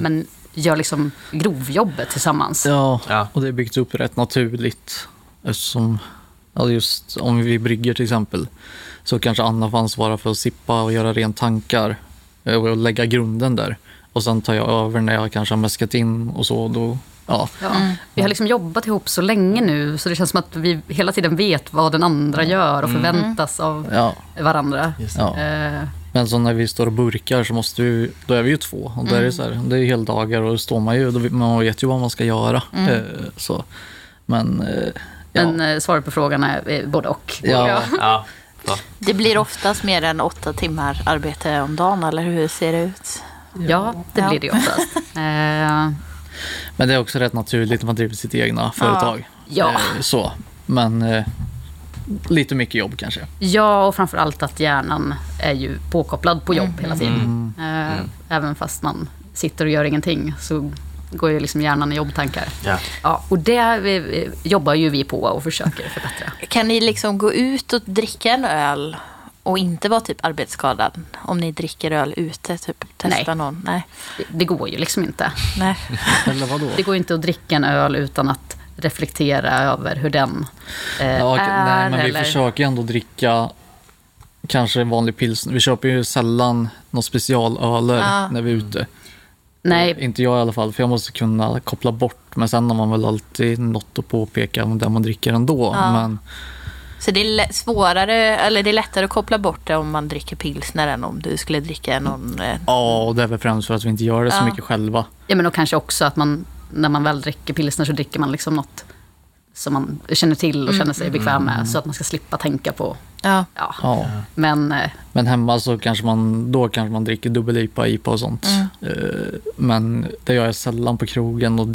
Men gör liksom grovjobbet tillsammans. Ja, Ja. och det är byggt upp rätt naturligt. Eftersom, ja, just om vi brygger till exempel, så kanske Anna får ansvara för att sippa och göra rent tankar eh, och lägga grunden där. Och sen tar jag över när jag kanske har mäskat in och så. Då, ja. Ja. Vi har liksom jobbat ihop så länge nu så det känns som att vi hela tiden vet vad den andra gör och förväntas av Ja, varandra. Ja. Eh, Men så när vi står och burkar så måste vi, då är vi ju två. Och då är det, så här, det är heldagar och då står man ju, då, vet- man vet ju vad man ska göra. Eh, så. Men, eh, ja. Men svaret på frågan är både och. Ja. Ja. Ja. Det blir oftast mer än åtta timmar arbete om dagen, eller hur ser det ut? Ja, det Ja. blir det ju oftast. Men det är också rätt naturligt när man driver sitt egna företag. Ja. Eh, Så. Men eh, lite mycket jobb kanske. Ja, och framför allt att hjärnan är ju påkopplad på jobb hela tiden. Eh, Även fast man sitter och gör ingenting så går ju liksom hjärnan i jobbtankar. Ja. Ja, och det eh, jobbar ju vi på och försöker förbättra. Kan ni liksom gå ut och dricka en öl och inte vara typ arbetsskadad? Om ni dricker öl ute, typ testa Nej. någon? Nej. Det, det går ju liksom inte. Nej. Eller vadå? Det går inte att dricka en öl utan att reflektera över hur den eh, Ja, är. nej, men vi eller... försöker ändå dricka kanske vanlig pilsner. Vi köper ju sällan några specialöler Ja. när vi är ute. Nej, Inte jag i alla fall, för jag måste kunna koppla bort. Men sen har man väl alltid något att påpeka om det man dricker ändå. Ja. Men Så det är svårare, eller det är lättare att koppla bort det om man dricker pilsner än om du skulle dricka någon... eh, ja, och det är väl främst för att vi inte gör det så Ja. mycket själva. ja, men och kanske också att man, när man väl dricker pilsner så dricker man liksom något som man känner till och känner sig bekväm med. Så att man ska slippa tänka på, Ja. ja. Ja. Men eh, Men hemma så kanske man, då kanske man dricker dubbel-IPA, IPA och sånt. Eh, Men det gör jag sällan på krogen. Och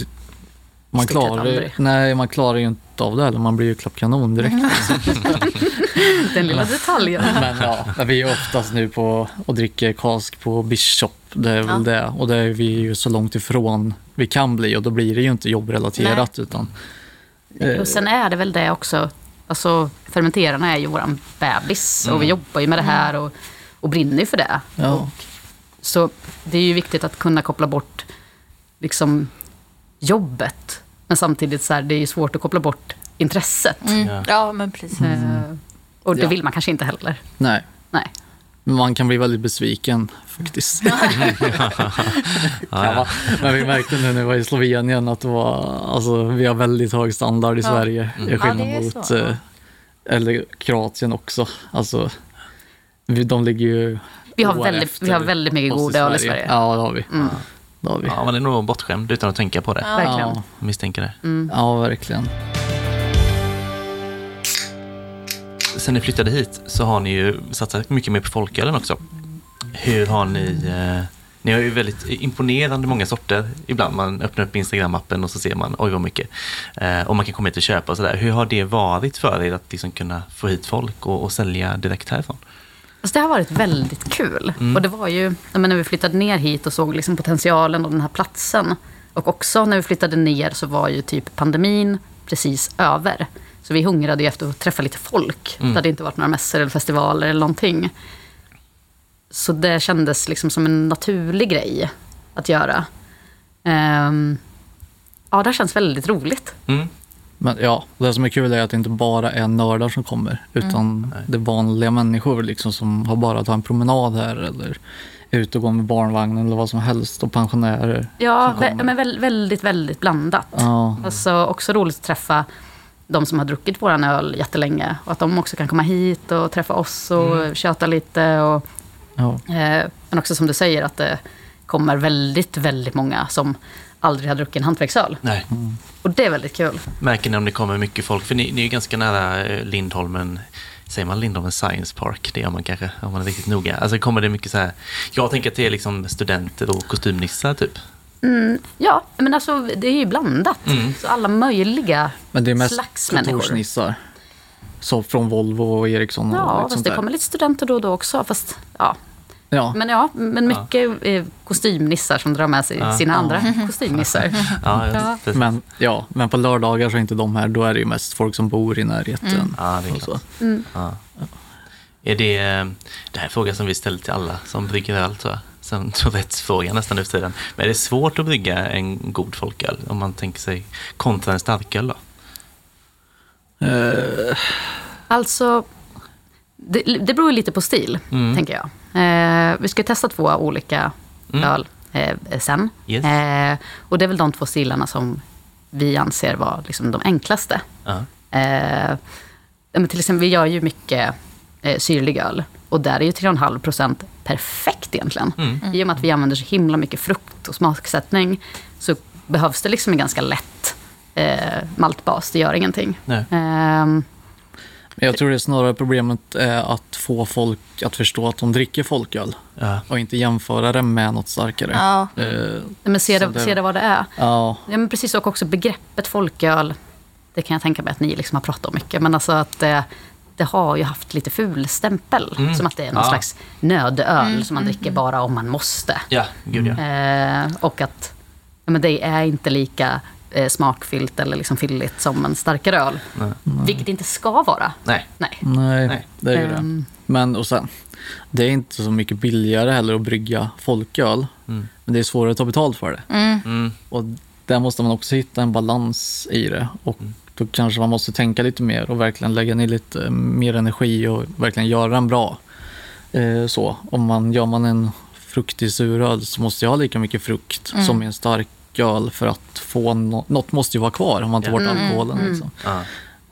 man klarar, nej, man klarar ju inte av det heller. Man blir ju klappkanon direkt. den lilla detaljen. Men ja, vi är oftast nu på och dricker kask på Bishop. Det är väl Ja. det. Och det är vi ju så långt ifrån vi kan bli. Och då blir det ju inte jobbrelaterat. Utan, eh, Och sen är det väl det också, alltså fermenterarna är ju våran bebis och vi jobbar ju med det här och, och brinner ju för det. ja. Och, så det är ju viktigt att kunna koppla bort liksom jobbet. Men samtidigt så här, det är svårt att koppla bort intresset. Mm. Ja. ja, men precis. Eh, och det Ja. vill man kanske inte heller. Nej, Nej. man kan bli väldigt besviken faktiskt. Ja, ja. Men vi märkte nu när vi var i Slovenien att det var, alltså, vi har väldigt hög standard i Ja. Sverige. Mm. I skillnad Ja, mot, så, eh, eller Kroatien också. Alltså, vi- de ligger ju Vi har väldigt, efter vi har väldigt mycket oss god öl i Sverige. Ja, det har vi. Mm. Det har vi. ja, man är nog bortskämd utan att tänka på det. Ja. Verkligen. Misstänker det. Mm. ja, verkligen. Sen ni flyttade hit så har ni ju satsat mycket mer på folkölen också. Hur har ni... Eh, ni har ju väldigt imponerande många sorter ibland. Man öppnar upp Instagram-appen och så ser man oj vad mycket. Eh, och man kan komma hit och köpa och sådär. Hur har det varit för er att liksom kunna få hit folk och, och sälja direkt härifrån? Alltså det har varit väldigt kul. Mm. Och det var ju, när vi flyttade ner hit och såg liksom potentialen och den här platsen. Och också när vi flyttade ner så var ju typ pandemin precis över. Så vi hungrade ju efter att träffa lite folk. Mm. Det hade inte varit några mässor eller festivaler eller någonting. Så det kändes liksom som en naturlig grej att göra. Ehm, ja, det har känts väldigt roligt. Mm. Men ja, det som är kul är att det inte bara är nördar som kommer. Utan Nej. det är vanliga människor liksom, som har bara tagit en promenad här. Eller är ute och går med barnvagnen eller vad som helst. Och pensionärer. Ja, vä- men väl- väldigt, väldigt blandat. Ja, Alltså också roligt att träffa de som har druckit våran öl jättelänge. Och att de också kan komma hit och träffa oss och köta lite. Och, ja. eh, men också som du säger att det kommer väldigt, väldigt många som aldrig har druckit en hantverksöl. Nej. Och det är väldigt kul. Märker ni om det kommer mycket folk? För ni, ni är ju ganska nära eh, Lindholmen. Säger man Lindholmen Science Park? Det gör man kanske om man är riktigt noga. Alltså kommer det mycket så här. Jag tänker att det är liksom studenter och kostymnissar typ. Mm, ja, men alltså det är ju blandat. Mm. Så alla möjliga Men det är mest slags kontorsnissar. Så från Volvo och Ericsson och Ja, lite fast sånt det där. kommer lite studenter då och då också. Fast, ja. Ja, Men ja, men mycket eh, kostymnissar som drar med sig Ja. sina andra kostymnissar. Ja, Ja. men, ja, men på lördagar så är inte de här. Då är det ju mest folk som bor i närheten. ja, det är klart. så. Mm. Ja. Är det, eh, det här är en fråga som vi ställer till alla som brygger öl tror jag. Som Tourettes-fråga nästan nu för tiden. Men är det svårt att brygga en god folköl om man tänker sig kontra en starköl då? Eh, Alltså, det, det beror lite på stil, Mm. tänker jag. Eh, vi ska testa två olika Mm. öl eh, sen. Yes. Eh, och det är väl de två stilarna som vi anser vara liksom de enklaste. Ja. Eh, ja, men till exempel, vi gör ju mycket eh, syrlig öl. Och där är ju 3,5 procent perfekt egentligen. Mm. I och med att vi använder så himla mycket frukt och smaksättning så behövs det liksom en ganska lätt eh, maltbas. Det gör ingenting. Nej. Men jag tror det är snarare problemet är att få folk att förstå att de dricker folköl. Ja. Och inte jämföra det med något starkare. Ja. Eh, men se det, det- se det vad det är. ja, Ja, men precis, och också begreppet folköl. Det kan jag tänka mig att ni liksom har pratat om mycket. Men alltså att det, det har ju haft lite fulstämpel. Mm. Som att det är någon Ja. slags nödöl som man dricker bara om man måste. Ja, gud ja. Eh, och att ja, men det är inte lika eh, smakfyllt eller liksom fylligt som en starkare öl. Nej. Vilket det inte ska vara. Nej. Nej. Nej, Nej. det är ju Ehm. det. Men och sen, det är inte så mycket billigare heller att brygga folköl. Mm. Men det är svårare att ta betalt för det. Mm. Och där måste man också hitta en balans i det. Och Mm. då kanske man måste tänka lite mer och verkligen lägga ner lite eh, mer energi och verkligen göra den bra. Eh, så, om man gör man en fruktig suröl så måste jag ha lika mycket frukt Mm. som i en stark öl för att få no- något måste ju vara kvar om man tar bort Mm, alkoholen. mm. Liksom. Ja.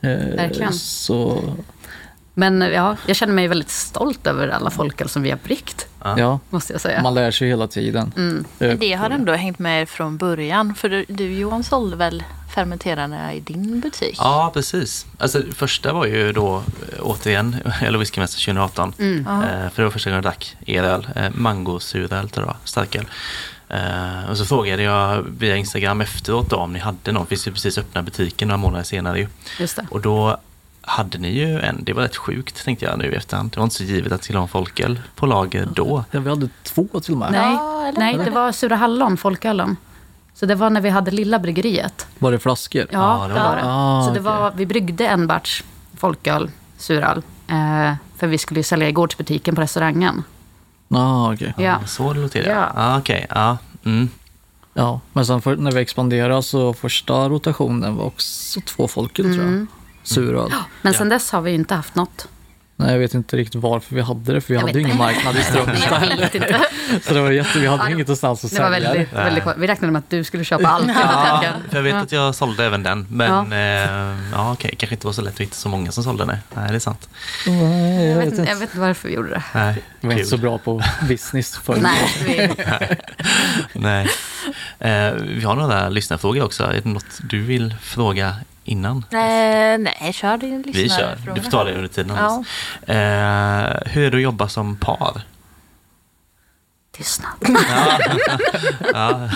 Eh, Verkligen. Så, Men ja, jag känner mig väldigt stolt över alla folköl som vi har bryggt. Ja. Måste jag säga. man lär sig hela tiden. Mm. Eh, Det har ändå hängt med från början. För du, du Johan sålde väl fermenterarna i din butik? Ja, precis. Alltså, det första var ju då eh, återigen, eller whiskymästare 2018. Mm. Eh, för det var första gången jag drack er öl. Eh, mangosuröl tror jag, starköl. Eh, och så frågade jag via Instagram efteråt då, om ni hade någon. Vi skulle precis öppna butiken några månader senare ju. Just det. Och då hade ni ju en, det var rätt sjukt tänkte jag nu i efterhand. Det var inte så givet att det skulle ha en folköl på lager då. Ja, vi hade två till och med. Nej, Ja, nej, det var Sura Hallon, folkölen. Så det var när vi hade lilla bryggeriet. Var det flaskor? Ja, Ja, det var det. Ah, Så det var, vi bryggde en batch folköl, suröl. Eh, för vi skulle ju sälja i gårdsbutiken på restaurangen. Ah, okej. Ja. Så det låter det. Ja. Ah, Okej, ja. Mm. Ja, men sen för, när vi expanderade så första rotationen var också två folköl tror jag. Mm. Suröl. Men Ja. sen dess har vi inte haft något. Nej, jag vet inte riktigt varför vi hade det, för vi Jag hade ju ingen marknad i Strömstad. Inte. så det var jätte, vi hade Ja, inget någonstans att sälja väldigt, väldigt. Vi räknade med att du skulle köpa allt. Ja, jag vet att jag sålde även den. Men ja, eh, ja okej, kanske inte var så lätt att hitta så många som sålde den. Nej, det är sant. Nej, Jag jag vet, inte, jag vet inte varför vi gjorde det. Nej, Jag var inte så bra på business förr. Nej, vi, Nej. Eh, vi har några lyssnarfrågor också. Är det något du vill fråga innan? Eh, nej, kör din Vi kör. lyssnarfråga. Du får ta det under tiden. Ja. Eh, hur är det att jobba som par? tystnad. Ja, ja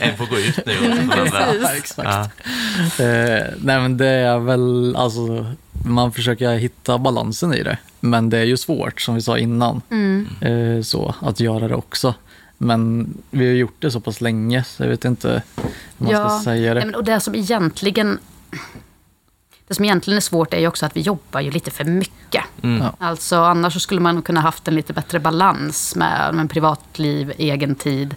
en får gå ut nu. Andra- Ja, exakt. Ja. Eh, nej men det är väl, alltså, man försöker hitta balansen i det. Men det är ju svårt, som vi sa innan, Mm. eh, så, att göra det också. Men vi har gjort det så pass länge, så jag vet inte hur man Ja. ska säga det. Nej, men, och det som egentligen... Det som egentligen är svårt är ju också att vi jobbar ju lite för mycket. Mm. Ja. Alltså annars så skulle man kunna haft en lite bättre balans med, med privatliv, egen tid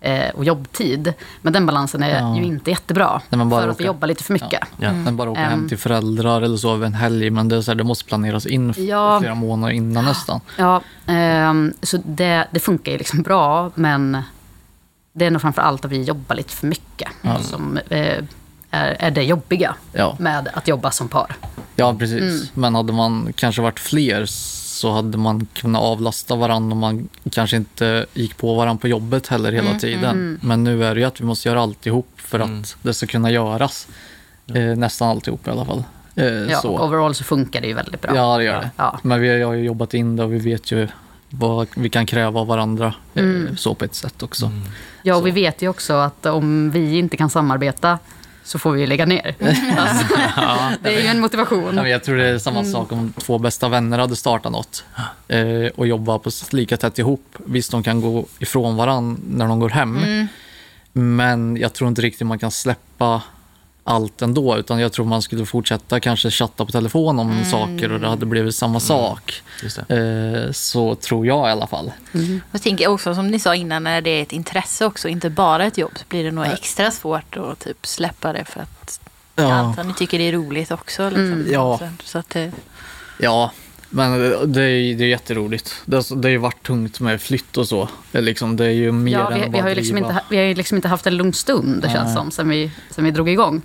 eh, och jobbtid. Men den balansen är Ja. ju inte jättebra. Nej, men bara för att vi jobbar lite för mycket. Ja. Men bara åka hem till föräldrar eller så över en helg, men det, är så här, det måste planeras in Ja. flera månader innan nästan. Ja, ehm, så det, det funkar ju liksom bra, men det är nog framför allt att vi jobbar lite för mycket som eh, är, är det jobbiga Ja, med att jobba som par. ja precis. Mm. Men hade man kanske varit fler så hade man kunnat avlasta varandra och man kanske inte gick på varandra på jobbet heller hela Mm, tiden. Men nu är det ju att vi måste göra alltihop för att Mm. det ska kunna göras. Eh, nästan alltihop i alla fall. Eh, Ja, så. och overall så funkar det ju väldigt bra. Ja, det gör det. Ja. Men vi har ju jobbat in det och vi vet ju vad vi kan kräva av varandra. eh, Mm. Så på ett sätt också. Mm. Ja, och Så. vi vet ju också att om vi inte kan samarbeta så får vi ju lägga ner. Alltså, det är ju en motivation. Ja, jag tror det är samma Mm. sak om två bästa vänner hade startat något eh, och jobba på lika tätt ihop. Visst, de kan gå ifrån varandra när de går hem, Mm. men jag tror inte riktigt man kan släppa allt ändå, utan jag tror man skulle fortsätta kanske chatta på telefon om Mm. saker och det hade blivit samma sak. Just det. Eh, så tror jag i alla fall. Jag tänker också som ni sa innan, när det är ett intresse också, inte bara ett jobb, så blir det nog extra svårt att typ släppa det för att Ja, ni tycker det är roligt också. Liksom. Mm. Ja. Så, så att det, ja men det är, det är jätteroligt. Det, har- det har ju varit tungt med flytt och så. Det är, liksom, det är ju mer Ja, än vi, att vi, bara har ju liksom driva. inte, vi har ju liksom inte haft en lugn stund, det känns Nej. som, sen vi, sen vi drog igång.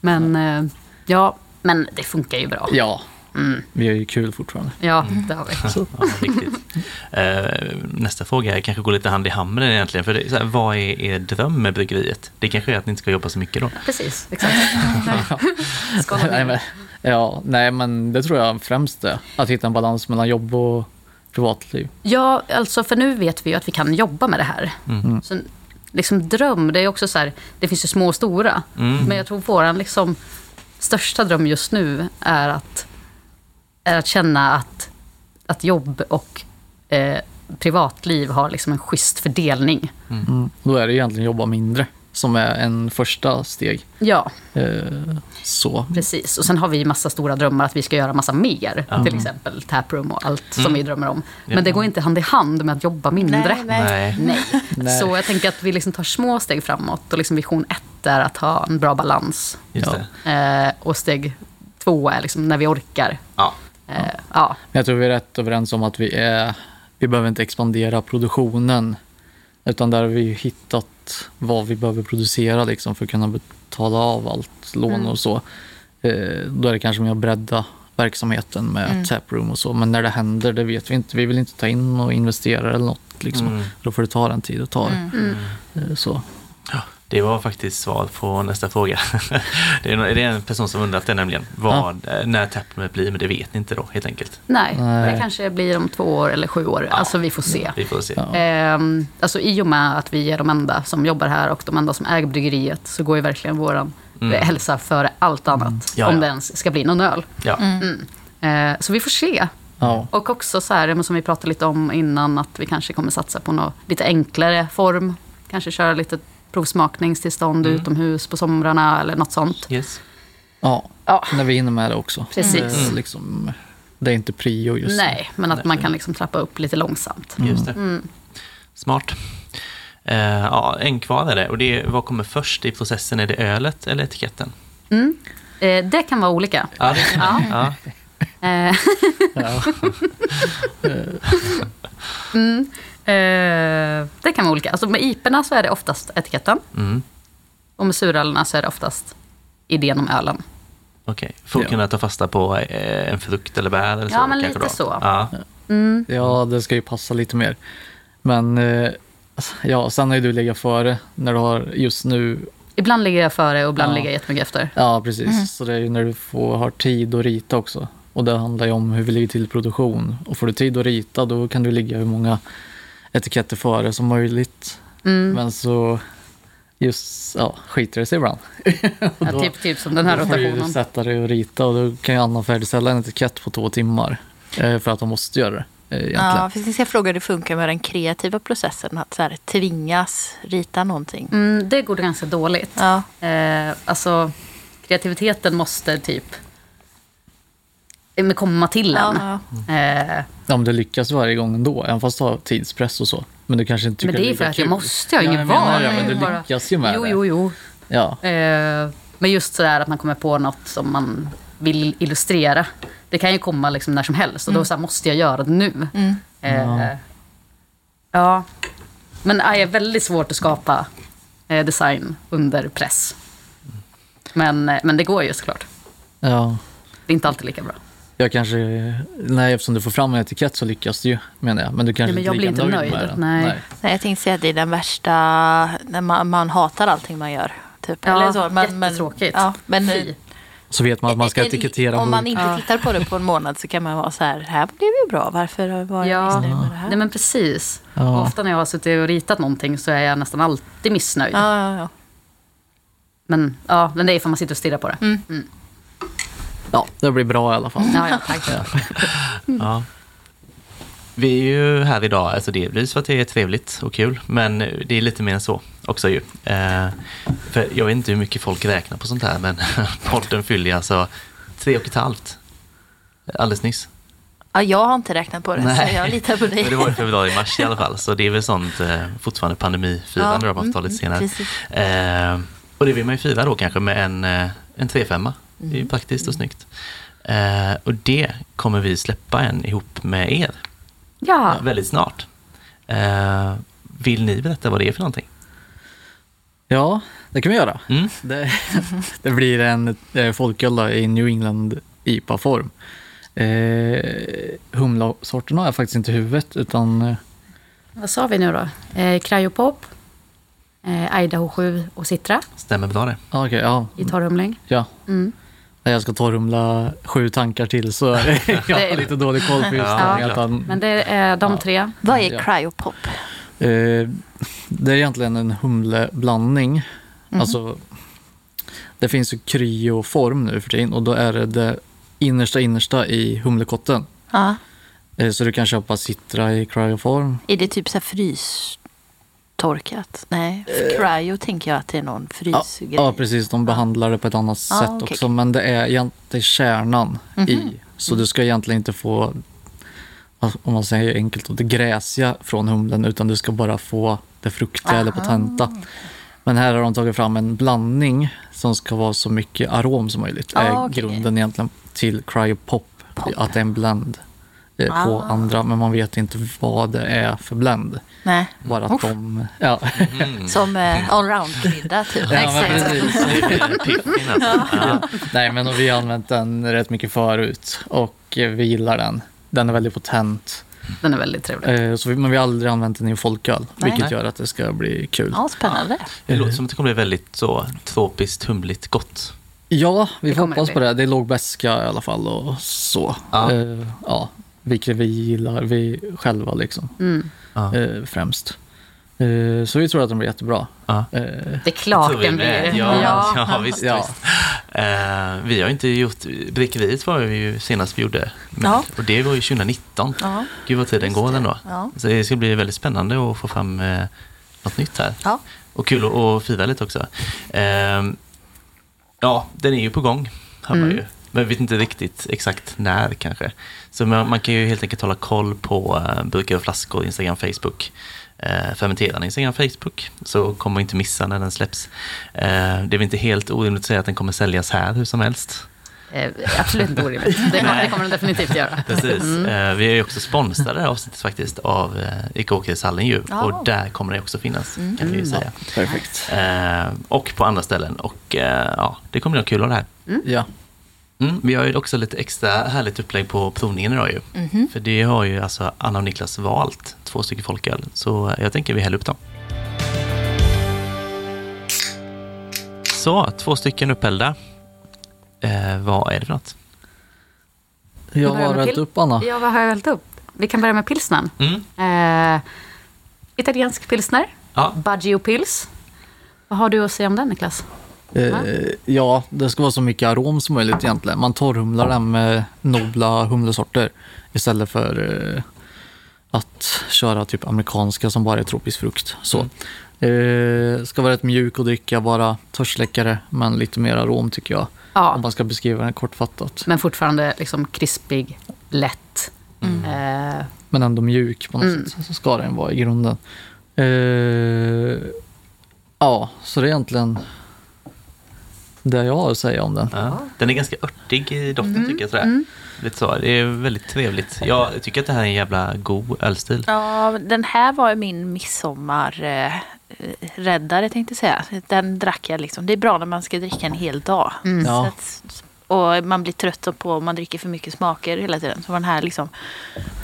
Men eh, ja, men det funkar ju bra. Ja, Mm. vi har ju kul fortfarande. Ja, det har vi. Ja, riktigt. Eh, nästa fråga är kanske går lite hand i hand med den egentligen. För det, så här, vad är er dröm med bryggeriet? Det kanske är att ni inte ska jobba så mycket då? Precis, exakt. Skål. nej, men, ja, nej, men det tror jag främst det. Att hitta en balans mellan jobb och privatliv. Ja, alltså för nu vet vi ju att vi kan jobba med det här. Mm. Så, liksom dröm, det är också så här, det finns ju små och stora. Mm. Men jag tror vår liksom, största dröm just nu är att är att känna att, att jobb och eh, privatliv har liksom en schysst fördelning. Mm. Då är det egentligen jobba mindre som är en första steg. Ja, Eh, så. precis. Och sen har vi massa stora drömmar att vi ska göra massa mer. Ja. Till exempel taproom och allt som Mm. vi drömmer om. Ja. Men det går inte hand i hand med att jobba mindre. Nej, nej. Nej. Så jag tänker att vi liksom tar små steg framåt. Och liksom vision ett är att ha en bra balans. Just Ja. det. Eh, och steg två är liksom när vi orkar. Ja. Eh, ja. Men jag tror vi är rätt överens om att vi är, vi behöver inte expandera produktionen. Utan där har vi ju vad vi behöver producera liksom för att kunna betala av allt lån Mm. och så. Eh, då är det kanske mer att bredda verksamheten med Mm. taproom och så. Men när det händer, det vet vi inte. Vi vill inte ta in och investera eller något. Liksom. Mm. Då får det ta den tid det tar. Mm. Eh, Så. Det var faktiskt svar på nästa fråga. det, är, en person som undrat det nämligen. Vad, eh, När Tapmet blir, men det vet ni inte då helt enkelt. Nej, Nej. det kanske blir om två år eller sju år. Ja. Alltså vi får se. Vi får se. Ja. Ehm, alltså i och med att vi är de enda som jobbar här och de enda som äger bryggeriet så går ju verkligen våran Mm. hälsa före allt annat. Ja, om ja. det ens ska bli någon öl. Ja. Mm. Eh, så vi får se. Ja. Och också så här, som vi pratade lite om innan, att vi kanske kommer satsa på något lite enklare form. Kanske köra lite provsmakningstillstånd Mm. utomhus på somrarna eller något sånt. Yes. ja, Ja, när vi hinner med det också. Precis. Det är, liksom, det är inte prio just nu. nej, men att Nej. man kan liksom trappa upp lite långsamt. Just det. Mm. Smart. Eh, ja, en kvar är det. Och det är, vad kommer först i processen? Är det ölet eller etiketten? Mm. Eh, det kan vara olika. Ja, det Ja. ja. Eh, Ja. mm. Eh, det kan vara olika. Alltså med iperna så är det oftast etiketten. Mm. Och med surölerna så är det oftast idén om ölen. Okej. För att Ja. kunna ta fasta på eh, en frukt eller bär eller så? Ja, men lite då. så. Ja. Mm. Ja, det ska ju passa lite mer. Men eh, ja, sen har ju du legat före när du har just nu. Ibland ligger jag före och ibland Ja. ligger jag jättemycket efter. Ja, precis. Så det är ju när du får, har tid att rita också. Och det handlar ju om hur vi ligger till produktion. Och får du tid att rita då kan du ligga hur många etiketter före som möjligt. Mm. Men så just, ja, skiter det sig ibland. Ja, då- typ, typ som den här då får du rotationen. sätta dig och rita och då kan ju Anna färdigställa en etikett på två timmar. Eh, för att hon måste göra det. Eh, egentligen. Ja, för jag ska fråga hur det funkar med den kreativa processen. Att så här, tvingas rita någonting. Mm, det går ganska dåligt. Ja. Eh, alltså, kreativiteten måste typ eh, men komma till en. Ja, ja. Eh, Ja, men det lyckas varje gång ändå, även fast du har tidspress och så. Men du kanske inte tycker men det är för att jag måste, jag har Ja, menar val. det, men du lyckas ju med Jo, det. jo, jo. Ja, Eh, men just sådär att man kommer på något som man vill illustrera. Det kan ju komma liksom när som helst och då så här, måste jag göra det nu. Mm. Eh, Ja. ja. Men det är väldigt svårt att skapa eh, design under press. Men, eh, men det går ju såklart. ja. Det är inte alltid lika bra. Jag kanske... Nej, eftersom du får fram en etikett så lyckas du ju, menar jag. Men du kanske Nej, men jag blir inte nöjd nöjd. med den. Nej. Nej, jag tänkte säga att det är den värsta, när man, man hatar allting man gör. Typ. Ja, Eller så. Men, men, jättetråkigt. ja, men, Fy. Så vet man att man ska etikettera Om man inte Ja. tittar på det på en månad så kan man vara så här, här blev ju bra, varför var jag Ja, missnöjd med det här? nej men precis. Ja. Ofta när jag har suttit och ritat någonting så är jag nästan alltid missnöjd. Ja, ja, ja. Men, ja, men det är för att man sitter och stirrar på det. Mm. Ja, det blir bra i alla fall. Ja, ja, tack. Ja. Vi är ju här idag, alltså delvis för att det är trevligt och kul, men det är lite mer än så också ju. Eh, för jag vet inte hur mycket folk räknar på sånt här, men podden fyller alltså tre och ett halvt alldeles nyss. ja, jag har inte räknat på det, Nej. så jag litar på dig. Det var i februari-mars i alla fall, så det är väl sånt eh, fortfarande pandemifirande då, man får ta lite senare. mm, precis. Eh, och det vill man ju fira då kanske med en, eh, en 3-5. Det är ju praktiskt och snyggt. Eh, och det kommer vi släppa en ihop med er Ja, väldigt snart. Eh, vill ni berätta vad det är för någonting? Ja, det kan vi göra. Mm? Det, det blir en eh, folköl i New England IPA-form. Eh, humlasorten har jag faktiskt inte i huvudet, utan eh, vad sa vi nu då? Eh, Cryopop, eh, Idaho 7 och Citra Stämmer bra det? ah, okej, ja, i torrhumling. ja. Mm. När jag ska torrumla sju tankar till så är jag Det- har lite dålig koll på just Ja, det. klart. Utan, Men det är de Ja. tre. Vad är Ja. cryopop? eh, det är egentligen en humleblandning. Mhm. Alltså, det finns ju kryoform nu för tiden och då är det det innersta innersta i humlekotten. Ja. Eh, Så du kan köpa Citra i cryoform. Är det typ så här frystorkat? Nej, för cryo tänker jag att det är någon frysgrej. ja, precis. De behandlar det på ett annat Ja, sätt okej. också. Men det är egentligen kärnan Mhm. i. Så du ska egentligen inte få, om man säger enkelt, det gräsiga från humlen. Utan du ska bara få det fruktiga eller potenta. Men här har de tagit fram en blandning som ska vara så mycket arom som möjligt. Ah, är okej. grunden egentligen till cryopop. Pop. Att det är en blend eh, på Ah. andra. Men man vet inte vad det är för blend. Nej, Bara att de... Ja. som eh, allround-middag typ. Ja, men precis. Piffin alltså. Ja. Nej, men vi har använt den rätt mycket förut och eh, vi gillar den. Den är väldigt potent. Den är väldigt trevlig. Eh, Så vi, men vi har aldrig använt den i folköl, Nej. vilket gör att det ska bli kul. Ja, spännande. Det låter som att det kommer bli väldigt så tropiskt, humligt gott. Ja, vi Det hoppas på det. Det är låg beska i alla fall och så. Ja. Eh, ja, vilket vi gillar, vi själva liksom, Mm. Ja. eh, främst. Eh, så vi tror att den blir jättebra. Ja. Eh, Det är klart den med. blir. Ja, ja. visst. Ja. visst. Eh, vi har inte gjort... Brickeriet var vi ju senast vi gjorde. Men, Ja. Och det var ju 2019. Ja. Gud vad tiden Just går det. ändå. Ja. Så det ska bli väldigt spännande att få fram eh, något nytt här. Ja. Och kul att- fira lite också. Ehm, ja, den är ju på gång, hör man Mm. ju. Men vet inte riktigt exakt när kanske. Så man, man kan ju helt enkelt hålla koll på uh, burkar och flaskor, Instagram, Facebook. Uh, fermenterande Instagram, Facebook. Så kommer man inte missa när den släpps. Eh, det är väl inte helt orimligt att säga att den kommer säljas här hur som helst. Eh, absolut inte orimligt. Det kommer, det kommer den definitivt göra. Precis. Mm. Eh, vi är ju också sponsrade det här avsnittet faktiskt av uh, Ikaåkershallen ju. Ja. Och där kommer det också finnas, kan vi ju Mm. säga. perfekt. Eh, och på andra ställen. Och eh, ja, det kommer bli kul av det här. Ja. Mm, vi har ju också lite extra härligt upplägg på provningen idag ju. Mhm. För det har ju alltså Anna och Niklas valt, två stycken folköl. Så jag tänker vi häller upp dem. Så, två stycken upphällda. Eh, vad är det för något? Jag har hällt upp Anna. Ja, vad har jag hällt upp? Vi kan börja med pilsnern. Mm. Eh, italiensk pilsner. Ja. Baggio Pils. Vad har du att säga om den, Niklas? Eh, ja, det ska vara så mycket arom som möjligt egentligen. Man torrhumlar den med nobla humlesorter istället för eh, att köra typ amerikanska som bara är tropisk frukt. Så. Eh, ska vara rätt mjuk att dricka, bara törstsläckare, men lite mer arom tycker jag. Om Ja, man ska beskriva den kortfattat. men fortfarande liksom krispig, lätt. Eh, Men ändå mjuk på något Mm. sätt. Så ska den vara i grunden. Eh, ja, så det är egentligen det jag har att säga om den. Ja. Den är ganska örtig i doften tycker jag. Sådär. Lite så. Det är väldigt trevligt. Jag tycker att det här är en jävla god ölstil. Ja, den här var ju min midsommarräddare eh, räddare, tänkte jag säga. Den drack jag liksom. Det är bra när man ska dricka en hel dag. Mm. Så Ja. Och man blir trött på om man dricker för mycket smaker hela tiden. Så var den här liksom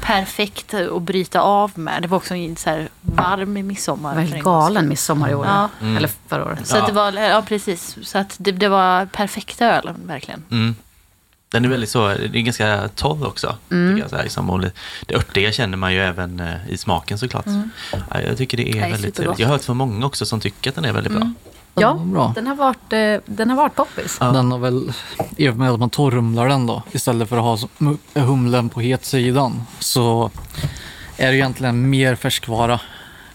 perfekt att bryta av med. Det var också en så här varm midsommar. det var en helt galen midsommar i år. Ja. Mm. Eller förra året. Så Ja. att det var, ja precis. Så att det, det var perfekta öl, verkligen. Mm. Den är väldigt så, det är ganska torr också. Mm. Jag, så här, liksom, och det- det örtiga känner man ju även eh, i smaken såklart. Ja, jag tycker det är Det är väldigt trevligt. Jag har hört från många också som tycker att den är väldigt bra. Ja, bra. den har varit, eh, den har varit poppis. Ja. Den har väl, i och med att man torrhumlar den då, istället för att ha humlen på hetsidan, så är det egentligen mer färskvara.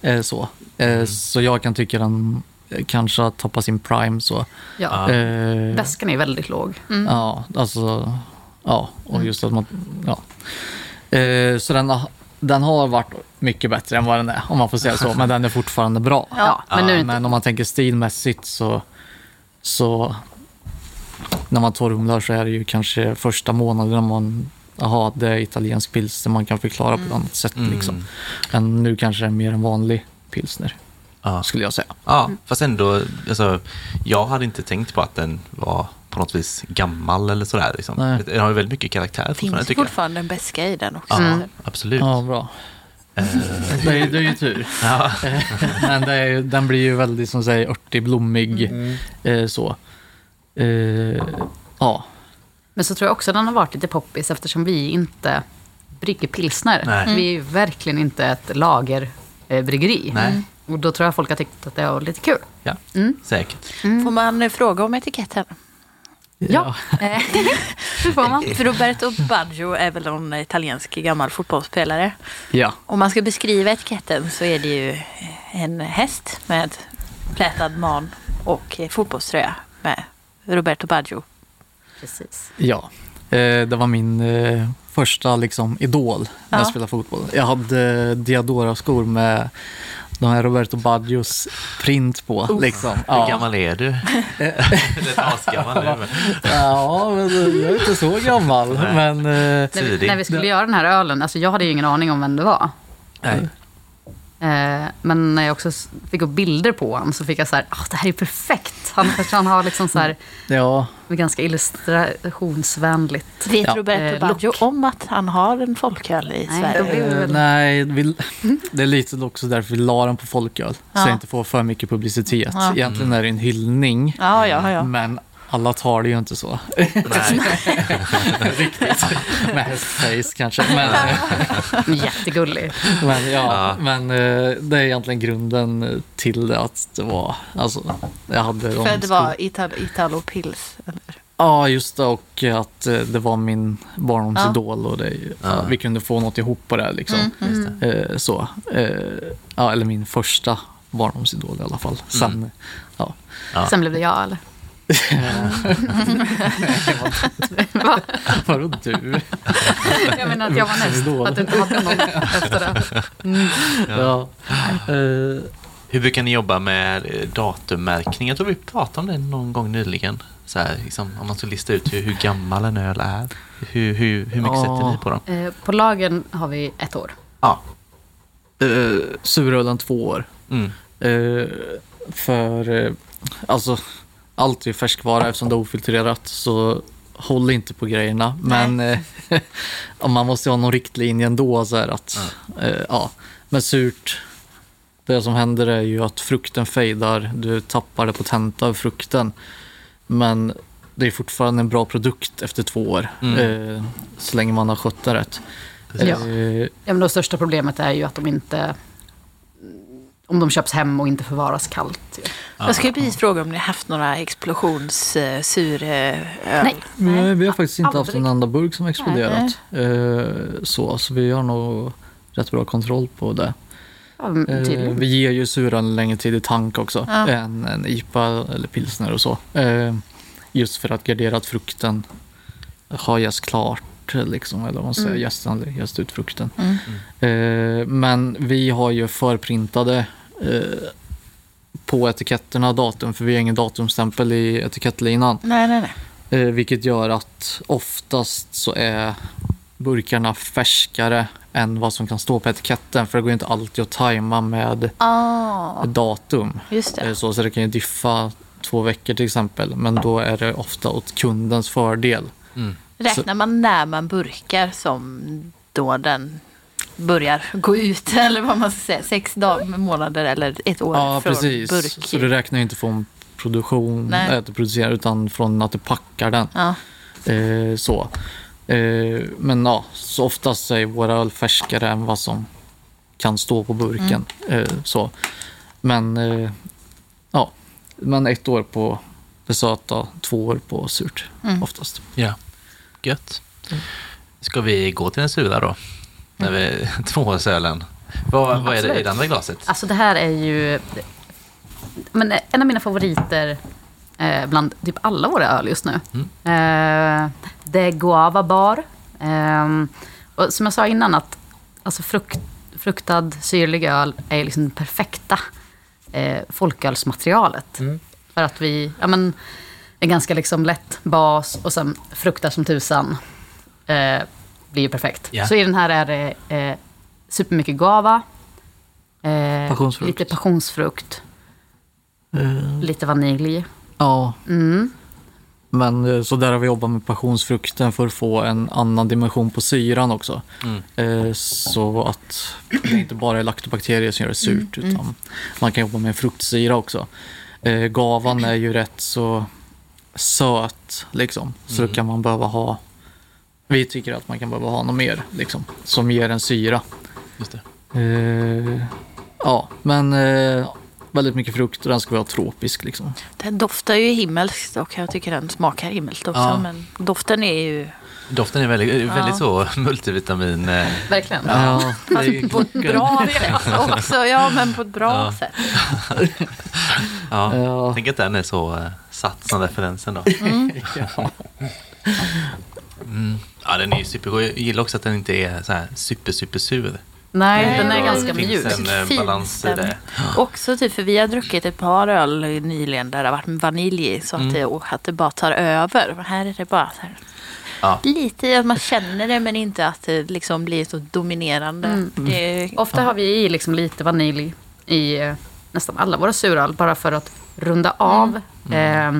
Eh, så. Eh, så jag kan tycka den kanske har tappat sin prime så. Ja. Eh, Väskan är väldigt låg. Ja, alltså, ja, och just att man, ja. Eh, så den har, den har varit mycket bättre än vad den är, om man får säga så, men den är fortfarande bra. Ja, men nu är det inte... Men om man tänker stilmässigt så, så när man torrhumlar så är det ju kanske första månaden man Jaha, det är italiensk pilsner man kan förklara på ett annat sätt. Mm. Liksom. Men nu kanske det är mer en vanlig pilsner, Ja. skulle jag säga. Ja, fast ändå, alltså, jag hade inte tänkt på att den var på något vis gammal eller sådär. Liksom. Nej. Den har ju väldigt mycket karaktär Det fortfarande finns fortfarande en beska i den också. Ja, absolut. Ja, bra. Eh, Det är, det är ju tur. ja. Men det är, den blir ju väldigt, som säger, örtig, blommig. Eh, så. Eh, ja, Men så tror jag också den har varit lite poppis eftersom vi inte brygger pilsner. Nej. Vi är ju verkligen inte ett lagerbryggeri. Nej. Och då tror jag folk har tyckt att det var lite kul. ja, Mm. säkert. Får man eh, fråga om etiketten? Ja, eh, hur får man? För Roberto Baggio är väl en italiensk gammal fotbollsspelare. Ja, Om man ska beskriva etiketten så är det ju en häst med plätad man och eh, fotbollströja med Roberto Baggio. Precis. ja. Eh, det var min eh, första liksom, idol när jag Ja. spelade fotboll. Jag hade Diadora-skor med de här Roberto Baggios print på. Liksom. Hur Ja. gammal är du? Rätt asgammal nu. ja, men jag är inte så gammal. Nej. Men eh, När vi, när vi skulle göra den här ölen, alltså jag hade ju ingen aning om vem det var. Nej. Eh, men när jag också fick upp bilder på honom så fick jag så här, ah, det här är perfekt. Han, han har liksom så här, ja, ganska illustrationsvänligt. Vet Ja. Roberto Eh, Baggio om att han har en folköl i Nej, Sverige? det Eh, väl... nej, vi, det är lite också därför vi la den på folköl. Så Ja. jag inte får för mycket publicitet. Ja. Egentligen är det en hyllning, Ja, ja, ja. men alla tar det ju inte så. Nej. Med hästface kanske. Men, Jättegullig. men, ja, Ja. men eh, det är egentligen grunden till det att det var, alltså, jag hade de För det skor- var Italo, Italo Pils. Eller? Ja, just det. Och att eh, det var min barndomsidol och det, ja. Ja. vi kunde få något ihop på det. Liksom. Mm, Just det. Eh, så. Ja, eller min första barndomsidol i alla fall. Sen, Mm. ja. Ja. Sen blev det jag, eller? Va? Vadå du? Jag menar att jag var näst, att du inte hade någon efter det. Ja. Eh, Hur brukar ni jobba med eh, datummärkning? Jag tror vi pratade om det någon gång nyligen. Så här, liksom, om man ska lista ut hur, hur gammal en öl är. Hur, hur, hur mycket Ja. sätter ni på dem? Eh, på lagen har vi ett år. Ja. eh, surölen två år. Mm. Eh, för alltså, allt är färskvara eftersom det är ofiltrerat. Så håll inte på grejerna. Men eh, man måste ha någon riktlinje ändå. Så här att, eh, ja. Men surt, det som händer är ju att frukten fejdar. Du tappar det potenta av frukten. Men det är fortfarande en bra produkt efter två år. Mm. Eh, så länge man har skött det rätt. Ja. Eh, Ja, men det största problemet är ju att de inte... Om de köps hem och inte förvaras kallt. ju. Jag skulle precis fråga om ni har haft några explosionssuröl? Nej. Nej, vi har faktiskt inte haft en enda burk som exploderat. Eh, så, så vi har nog rätt bra kontroll på det. Ja, Eh, vi ger ju suran längre tid i tank också. Ja. Än en IPA eller pilsner och så. Eh, just för att gardera att frukten har jäst klart. Liksom, eller vad man säger, Mm. jäst, aldrig jäst ut frukten. Mm. Eh, men vi har ju förprintade eh, på etiketterna datum, för vi har ingen datumstämpel i etikettlinan. Nej, nej, nej. Eh, vilket gör att oftast så är burkarna färskare än vad som kan stå på etiketten. För det går inte alltid att tajma med Ah, datum. just Eh, det. Så, så det kan ju diffa två veckor till exempel. Men då är det ofta åt kundens fördel. Mm. Räknar man när man burkar som då den börjar gå ut? Eller vad man ska säga, sex dagar, månader eller ett år Ja, från precis. burk? Så du räknar ju inte från produktion, Nej. äh, att du producerar, utan från att du packar den. Ja. Eh, så. Eh, men ja, så oftast är våra öl färskare än vad som kan stå på burken. Eh, så. Men eh, ja, men ett år på det söta, två år på surt Mm. oftast. Ja, gött. Ska vi gå till den sura då? När vi, tvåårsölen. Vad, vad är det i det andra glaset? Alltså det här är ju men en av mina favoriter eh, bland typ alla våra öl just nu. Eh, det är Guava Bar. Eh, och som jag sa innan, att alltså frukt, fruktad syrlig öl är liksom det perfekta eh, folkölsmaterialet. För att vi ja, men, är ganska liksom lätt bas och sen fruktar som tusan. Eh, blir ju perfekt. Ja. Så i den här är det eh, supermycket guava. Eh, Passionsfrukt. Lite passionsfrukt. Lite vanilj. Ja, Mm. men eh, så där har vi jobbat med passionsfrukten för att få en annan dimension på syran också. Mm. Eh, Så att det inte bara är laktobakterier som gör det surt, utan man kan jobba med fruktsyra också. Gavan är ju rätt så söt, liksom. Så då kan man behöva ha, vi tycker att man kan behöva ha något mer, liksom, som ger en syra. Just det. Eh, ja, men eh, väldigt mycket frukt och den ska vara tropisk liksom. Den doftar ju himmelskt och jag tycker den smakar himmelskt också. Ja. Men doften är ju Doften är väldigt, väldigt så multivitamin. eh, Verkligen. Ja, är på ett bra sätt också. Ja, men på ett bra Ja. sätt. Ja. Ja. Tänk att den är så eh, satt som referensen då. ja. Mm. Ja, den är ju supergod. Jag gillar också att den inte är så här super, super sur. Nej, Nej, den är det ganska finns mjuk. en eh, Fint, balans i det. Också typ, för vi har druckit ett par öl nyligen där det har varit vanilj så att, Mm. det, och att det bara tar över. Men här är det bara så här, Ja. lite att man känner det men inte att det liksom blir så dominerande. Mm. Det, Ofta har vi i liksom lite vanilj i eh, nästan alla våra suröl bara för att runda av eh,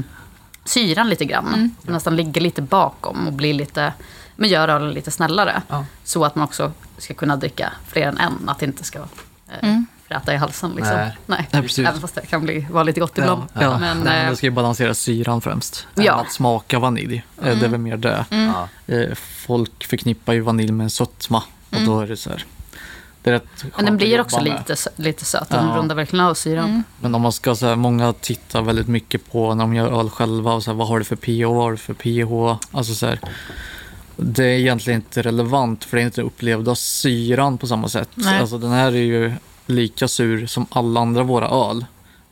syran lite grann. Som nästan ligger lite bakom och blir lite, men gör ölen lite snällare. Ja. Så att man också ska kunna dricka fler än en. Att det inte ska eh, Mm. Fräta i halsen. Liksom. Nej. Nej. Nej, precis. Även fast det kan bli, vara lite gott ibland. Ja, Men, Nej, eh, det ska ju balansera syran främst. Ja. Att smaka vanilj. Eh, Det är väl mer det. Ja. Eh, Folk förknippar ju vanilj med en sötma. Och då är det så här. Det är rätt men den blir också med. lite, lite söt. Den Ja. rundar verkligen av syran. Men om man ska säga, många tittar väldigt mycket på när de gör öl själva och så här, vad har du för pH, vad har du för pH? Alltså så här, det är egentligen inte relevant för det är inte upplevda syran på samma sätt. Nej. Alltså den här är ju lika sur som alla andra våra öl.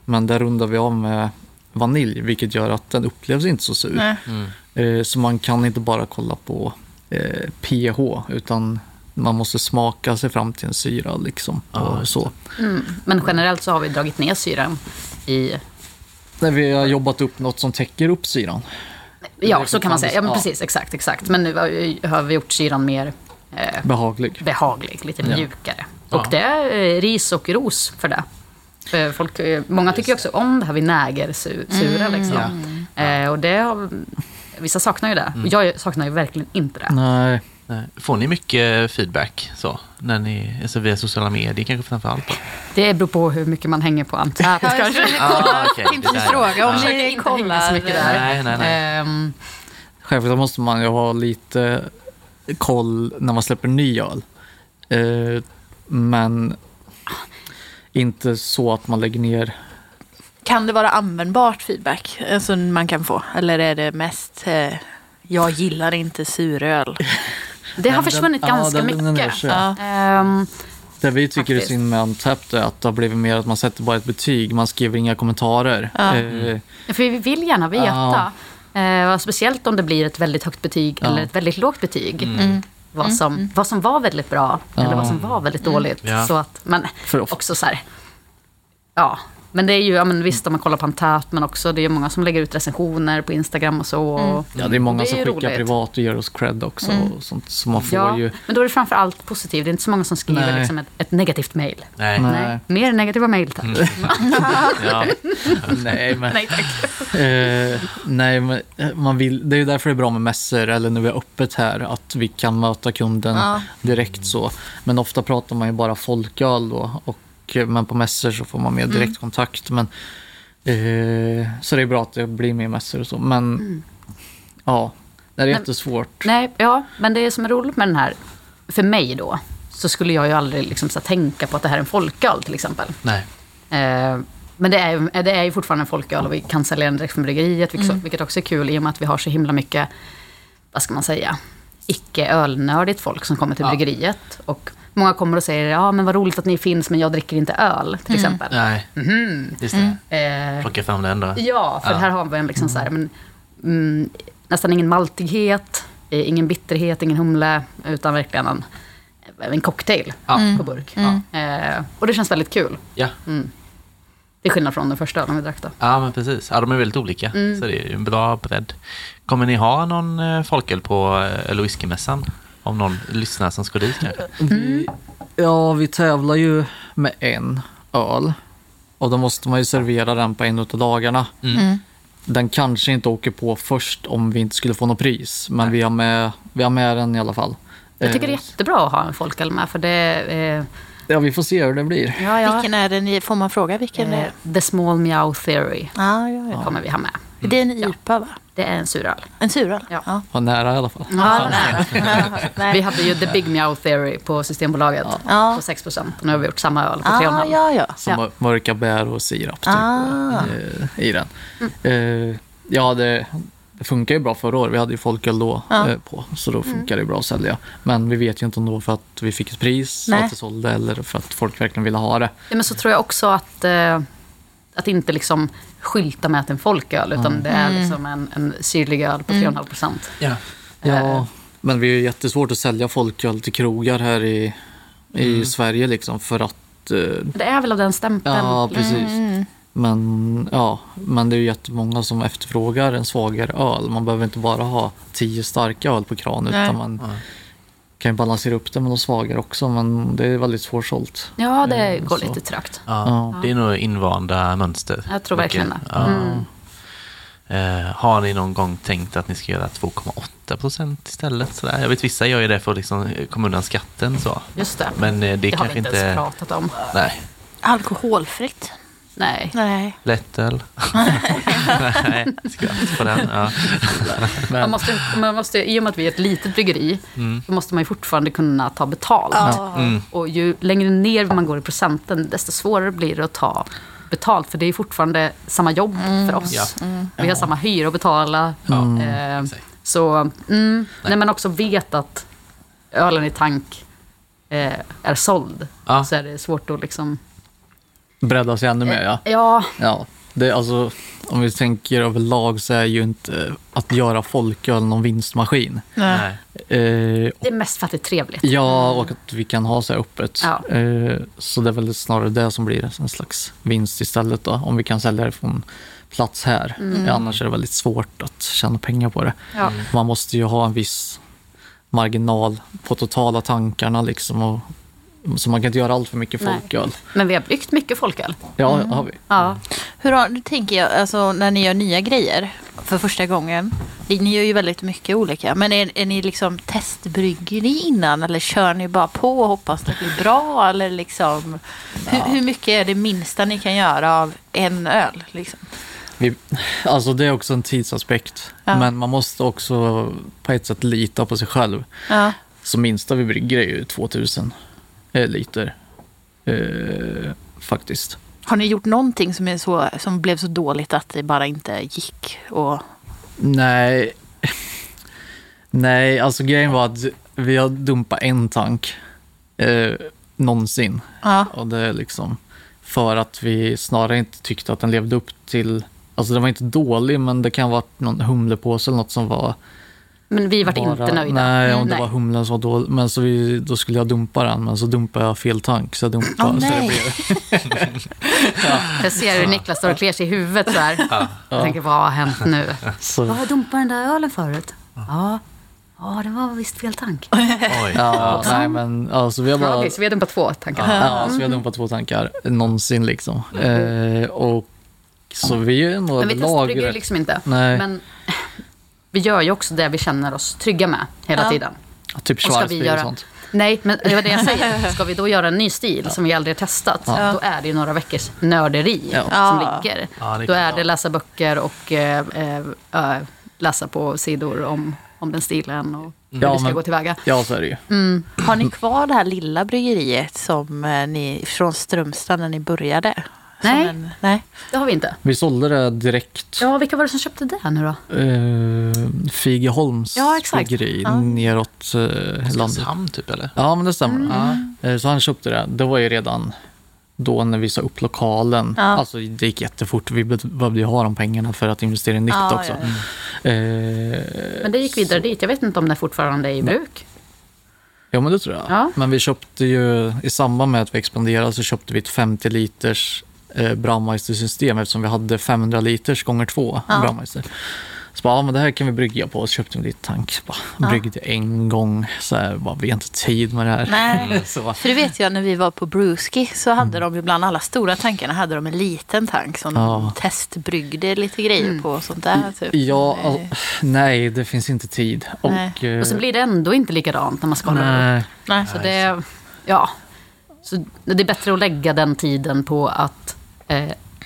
Men där rundar vi av med vanilj vilket gör att den upplevs inte så sur. Mm. Eh, Så man kan inte bara kolla på eh, pH utan man måste smaka sig fram till en syra liksom. Ja, och så. Mm. Men generellt så har vi dragit ner syran i När vi har jobbat upp något som täcker upp syran. Ja, så kan man säga. Ja, men precis. Exakt, exakt. Men nu har vi gjort syran mer eh, Behaglig. behaglig, lite Ja. mjukare. Ja. Och det är eh, ris och ros för det. För folk, eh, många tycker också om det här vinägersura. Liksom. Eh, och det har, vissa saknar ju det. Och jag saknar ju verkligen inte det. Nej. Nej. Får ni mycket feedback så? När ni, alltså via sociala medier kanske framförallt då? Det beror på hur mycket man hänger på Antap kanske. Ah, okej. Inte fråga om ja. Ni inte hänga så kollar. mycket där. Nej, nej, nej. Ehm, Självklart måste man ju ha lite koll när man släpper ny öl. Eh, men inte så att man lägger ner. Kan det vara användbart feedback alltså, man kan få? Eller är det mest eh, jag gillar inte suröl? det har Den- försvunnit ja, ganska den- den är mycket. så. Ja. Ehm, Det vi tycker är Faktiskt. synd med Untapped är att det har blivit mer att man sätter bara ett betyg. Man skriver inga kommentarer. Ja. Eh, För vi vill gärna veta. Eh, speciellt om det blir ett väldigt högt betyg Ja. eller ett väldigt lågt betyg. Mm. Vad, som, vad som var väldigt bra eller Ja. vad som var väldigt dåligt. Ja. Så att, ofta. också så här, ja. Men det är ju, ja, men visst om man kollar på Antap, men också det är många som lägger ut recensioner på Instagram och så. Och, Ja, det är många Det är som ju skickar roligt. Mm. privat och ger oss cred också. Och sånt, så man får ja, ju... men då är det framför allt positivt. Det är inte så många som skriver liksom ett, ett negativt mejl. Nej. Nej. Nej. Mer negativa mejl tack. Ja. Nej, men, Nej tack. eh, nej, men eh, man vill, det är ju därför det är bra med mässor eller när vi är öppet här. Att vi kan möta kunden Ja. direkt så. Men ofta pratar man ju bara folköl då. Och, eh, men på mässor så får man mer direktkontakt. Men, eh, så det är bra att det blir mer mässor och så. Men ja, det är Men- jättesvårt. Nej, ja, men det som är roligt med den här, för mig då, så skulle jag ju aldrig liksom så tänka på att det här är en folköl till exempel. Nej. Eh, men det är, ju- det är ju fortfarande en folköl och vi kan sälja den direkt från bryggeriet, vilket, vilket också är kul i och med att vi har så himla mycket, vad ska man säga, icke-ölnördigt folk som kommer till Ja. bryggeriet. Och många kommer och säger, ja men vad roligt att ni finns, men jag dricker inte öl, till exempel. Nej. Just det. Eh, Plocka fram den då. Ja, för Ja. här har vi en liksom så här, men, mm, nästan ingen maltighet, eh, ingen bitterhet, ingen humle, utan verkligen en, en cocktail Ja. på burk. Eh, och det känns väldigt kul. Ja. Till skillnad från den första ölen vi drack då. ja, men precis. Ja, de är väldigt olika. Så det är ju en bra bredd. Kommer ni ha någon eh, folköl på eh, whiskymässan? Om någon lyssnar som ska dit kanske? Vi, ja, vi tävlar ju med en öl. Och då måste man ju servera den på en av dagarna. Mm. Den kanske inte åker på först om vi inte skulle få något pris. Men vi har, med, vi har med den i alla fall. Jag tycker det är Eh, jättebra att ha en folköl med, för det eh, Ja, vi får se hur det blir. ja, ja, Vilken är den? i- Får man fråga vilken det eh, är? The Small Meow Theory Ja, ja, ja. kommer vi ha med. Det är en IPA va? Det är en suröl. En suröl? Ja. ja. Var nära i alla fall. Ja, nej. Vi hade ju The Big Meow Theory på Systembolaget Ja. på 6 procent. Nu har vi gjort samma öl på Ah, 3,5. ja, ja. Som Ja. mörka bär och sirap typ, Ah. eh, i den. Eh, ja, det, det funkar ju bra förra året. Vi hade ju folköl då Ja. eh, på, så då funkar det bra att sälja. Men vi vet ju inte om det var för att vi fick ett pris, Nej. att det sålde, eller för att folk verkligen ville ha det. Ja, men så tror jag också att, eh, att inte liksom skylta med att det är en folköl, utan det är liksom en, en syrlig öl på 3,5 procent. Ja. Ja, men vi är ju jättesvårt att sälja folköl till krogar här i, i Sverige liksom för att eh, Det är väl av den stämpeln. Ja, precis. Mm. Men, ja, men det är ju jättemånga som efterfrågar en svagare öl. Man behöver inte bara ha tio starka öl på kran Nej. utan man Ja. Kan ju balansera upp det med något svagare också. Men det är väldigt svårsålt. Ja, det Mm, går så. lite trögt. Ja, Ja. det är nog invanda mönster. Jag tror verkligen det. Ja. Mm. Eh, har ni någon gång tänkt att ni ska göra 2,8 procent istället? Sådär? Jag vet vissa gör ju det för att liksom komma undan skatten. Så. Just det. Men eh, det, Det har kanske vi inte ens inte... pratat om. Nej. Alkoholfritt? Nej. Nej. Lättöl? Nej, skratt på den. Ja. Man Men, måste, man måste, I och med att vi är ett litet bryggeri, Mm. så måste man ju fortfarande kunna ta betalt. Ja. Mm. Och ju längre ner man går i procenten, desto svårare blir det att ta betalt. För det är fortfarande samma jobb för oss. Ja. Vi har samma hyra att betala. Eh, Exakt. så mm, när man också vet att ölen i tank eh, är såld, Ja. så är det svårt att liksom... bredda sig ännu mer, ja. Ja, ja. Det, alltså, om vi tänker överlag så är ju inte att göra folköl någon vinstmaskin. Nej. Eh, det är mest för att det är trevligt. Ja, och att vi kan ha så här öppet. Ja. Eh, Så det är väl snarare det som blir en slags vinst istället då, om vi kan sälja det från plats här. Eh, Annars är det väldigt svårt att tjäna pengar på det. Ja. Man måste ju ha en viss marginal på totala tankarna liksom. Och, så man kan inte göra allt för mycket Nej. folköl. Men vi har bryggt mycket folköl. Ja, det har vi. Ja. Hur har, nu tänker jag, alltså när ni gör nya grejer för första gången. Ni gör ju väldigt mycket olika. Men är, är ni liksom testbryggeri innan? Eller kör ni bara på och hoppas det blir bra? Eller liksom, hur, hur mycket är det minsta ni kan göra av en öl? Liksom? vi. Alltså det är också en tidsaspekt. Ja. Men man måste också på ett sätt lita på sig själv. Ja. Så minsta vi brygger är ju 2000 eh, liter. Eh, faktiskt. Har ni gjort någonting som, är så, som blev så dåligt att det bara inte gick? Och, Nej. Nej, alltså grejen var att vi har dumpat en tank eh, någonsin. ja. Och det är liksom för att vi snarare inte tyckte att den levde upp till... Alltså den var inte dålig, men det kan ha varit någon humlepåse eller något som var... Men vi vart bara, inte nöjda. Nej, om Mm, det nej. var humlen som var dålig. Men så vi, då skulle jag dumpa den, men så dumpade jag fel tank. Så jag dumpade. Åh, så det nej. blev, Jag ser hur Niklas står och kliar sig i huvudet så här. Jag tänker, vad har hänt nu? så, Vad dumpade den där ölen förut? Ja, ja det var visst fel tank. Oj. ja, nej, men alltså vi har bara... Okej, så vi har dumpat två tankar. Ja, så vi har dumpat två tankar någonsin liksom. Eh, och så vi är nog Men vi testbrygger ju liksom inte. Nej, Men vi gör ju också det vi känner oss trygga med hela Ja. tiden. typ Schwarzbier och göra- sånt. Nej, men det var det jag säger. Ska vi då göra en ny stil som vi aldrig har testat, Ja. då är det ju några veckors nörderi Ja. som Ja. ligger. Ja, Då är det läsa böcker och eh, eh, eh, läsa på sidor om, om den stilen och hur Ja, vi ska men- gå tillväga. Ja, så är det ju. Mm. Har ni kvar det här lilla bryggeriet som eh, ni, från Strömstad när ni började? Nej. En, nej. Det har vi inte. Vi sålde det direkt. Ja, vilka var det som köpte det nu då? Eh, Figeholms Ja, exakt. bryggeri Ja. neråt eh, landet. Oskarshamn typ eller? Ja, men det stämmer. Mm. Eh, så han köpte det. Det var ju redan då när vi sa upp lokalen. Ja. Alltså det gick jättefort. Vi be- behövde ju ha de pengarna för att investera i nytt Ja, också. ja, ja. Eh, Men det gick vidare dit. Jag vet inte om det fortfarande är i bruk. Ja, men det tror jag. Ja. Men vi köpte ju, i samband med att vi expanderade så köpte vi ett 50 liters eh, Braumeister-system eftersom vi hade 500 liters gånger två Ja. Braumeister. Så bara, ja, men det här kan vi brygga på. Så köpte vi lite tank. Så bara, Ja. Bryggde en gång. Så här, bara, vi har inte tid med det här. Nej. Så, För det vet jag när vi var på Brewski så hade de ju bland alla stora tankarna hade de en liten tank som Ja. de testbryggde lite grejer på och sånt där. Typ. ja, Eh, all, nej, det finns inte tid. Nej. Och, eh, Och så blir det ändå inte likadant när man skalar upp. nej, nej. Så det, ja. Så det är bättre att lägga den tiden på att eh,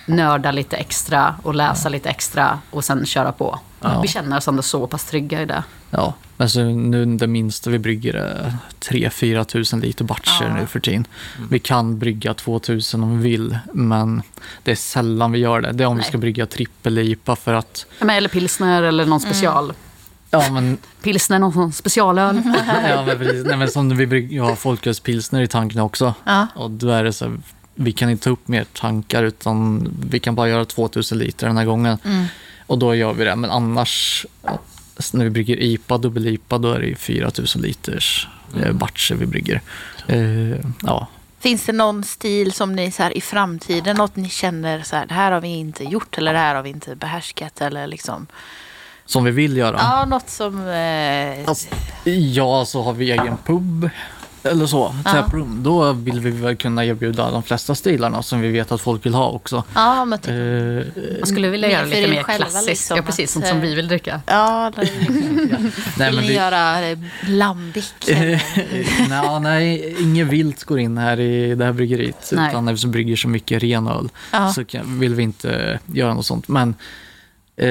nörda lite extra och läsa lite extra och sen köra på. Vi känner oss ändå så pass trygga i det. Ja, alltså nu det minsta vi brygger är 3-4 tusen liter batcher Ja. nu för tiden. Vi kan brygga 2000 om vi vill, men det är sällan vi gör det. Det är om vi Nej. ska brygga trippel-IPA för att, Ja, men Eller pilsner eller någon special. ja men, Pilsner, någon specialöl. ja, men precis. Nej, men som vi brygger, har folkölspilsner i tanken också. Ja. Och då är det så här, vi kan inte ta upp mer tankar utan vi kan bara göra 2000 liter den här gången. Mm. Och då gör vi det. Men annars, när vi brygger IPA, dubbel-IPA, då är det ju 4000 liters eh, batcher vi brygger. Eh, ja. Finns det någon stil som ni så här, i framtiden, något ni känner så här, det här har vi inte gjort eller det här har vi inte behärskat eller liksom? Som vi vill göra. Ja, något som... Eh, Alltså, ja, så har vi egen pub eller så, Ja. taproom. Då vill vi väl kunna erbjuda de flesta stilarna som vi vet att folk vill ha också. ja, men typ, Eh, Man skulle vilja göra lite er mer själva, klassiskt. liksom, ja, precis. Sånt som vi vill dricka. ja, det, nej, vill men ni vi, göra eh, lambic? nej, nej, inget vilt går in här i det här bryggeriet. Nej. Utan när vi brygger så mycket ren öl Ja. så kan, vill vi inte göra något sånt. Men, eh,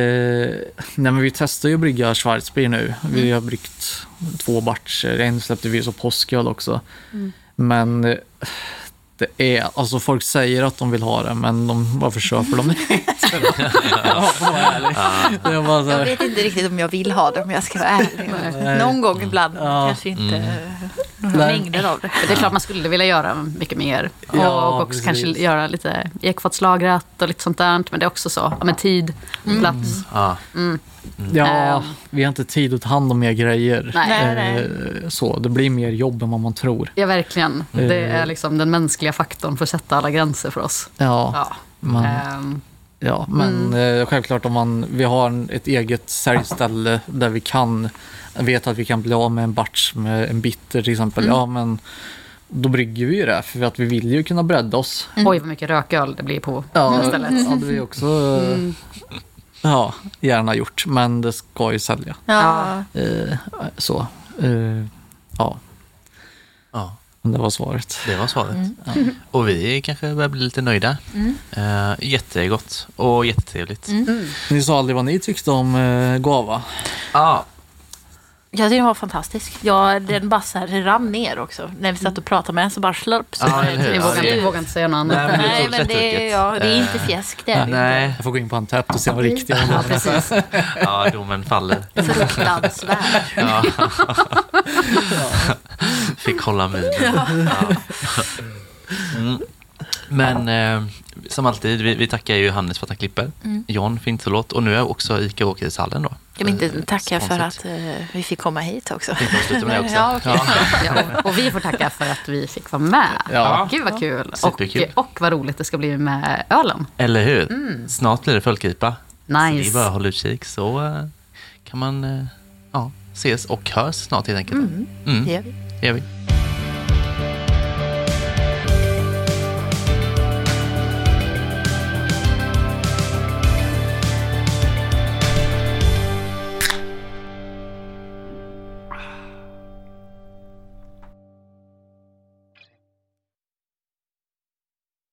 nej, men vi testar ju att brygga Schwarzbier nu. Vi Mm. har bryggt två batcher. En släppte vi så påsköl också. Mm. Men eh, det är, alltså folk säger att de vill ha det, men de, varför köper de det inte? ja, bara så Jag här, vet inte riktigt om jag vill ha det om jag ska vara ärlig. Någon gång ibland, Ja. kanske inte Mm. Nej. mängder av det. Det är klart man skulle vilja göra mycket mer. Och, Ja, och också precis. kanske göra lite ekfatslagrat och lite sånt där. Men det är också så, ja, med tid, plats. Ja. ja, Ehm. vi har inte tid att ta hand om mer grejer. Nej. Nej, nej. Eh, Så, det blir mer jobb än vad man tror. Ja, verkligen. Det Eh. är liksom den mänskliga faktorn för att sätta alla gränser för oss. Ja, Ja. man, Ehm, ja men eh, självklart om man, vi har ett eget säljställe där vi kan, vet att vi kan bli av med en batch med en bitter till exempel. Ja, men då brygger vi ju det för att vi vill ju kunna bredda oss. Oj, vad mycket rököl det blir på Ja, stället. det hade vi också eh, ja, gärna gjort, men det ska ju sälja. Ja. Eh, så, eh, ja, ja, men det var svaret. det var svaret. Och vi kanske börjar bli lite nöjda. Eh, jättegott och jättetrevligt. Ni sa aldrig vad ni tyckte om eh, Guava. Ja, Jag tycker den var fantastisk. Ja, den bara så här rann ner också. När vi satt och pratade med den så bara slurp. Så Ja? Vi Ja, vågar, vi vågar inte säga något annat. Nej, men det är Nej, men det är, ja, det är inte fjäsk det är Nej, Jag får gå in på Antapt och se vad riktiga Ja, precis. ja, domen faller. inte. Fruktansvärt. Ja. Fick hålla min. Ja. Mm. Men eh, som alltid, vi, vi tackar ju Hannes för att han klipper. John för introlåt och nu är också Ica Åkerishallen då. Kan vi inte tacka för att eh, vi fick komma hit också? Också. Ja, okej. Ja, och vi får tacka för att vi fick vara med. Ja. Gud vad kul. Och, Superkul. och vad roligt det ska bli med ölen. Eller hur? Snart blir det folkripa. Så det är Nice. bara att hålla utkik så eh, kan man eh, ja, ses och hörs snart helt enkelt. Mm. Det gör vi. Det gör vi.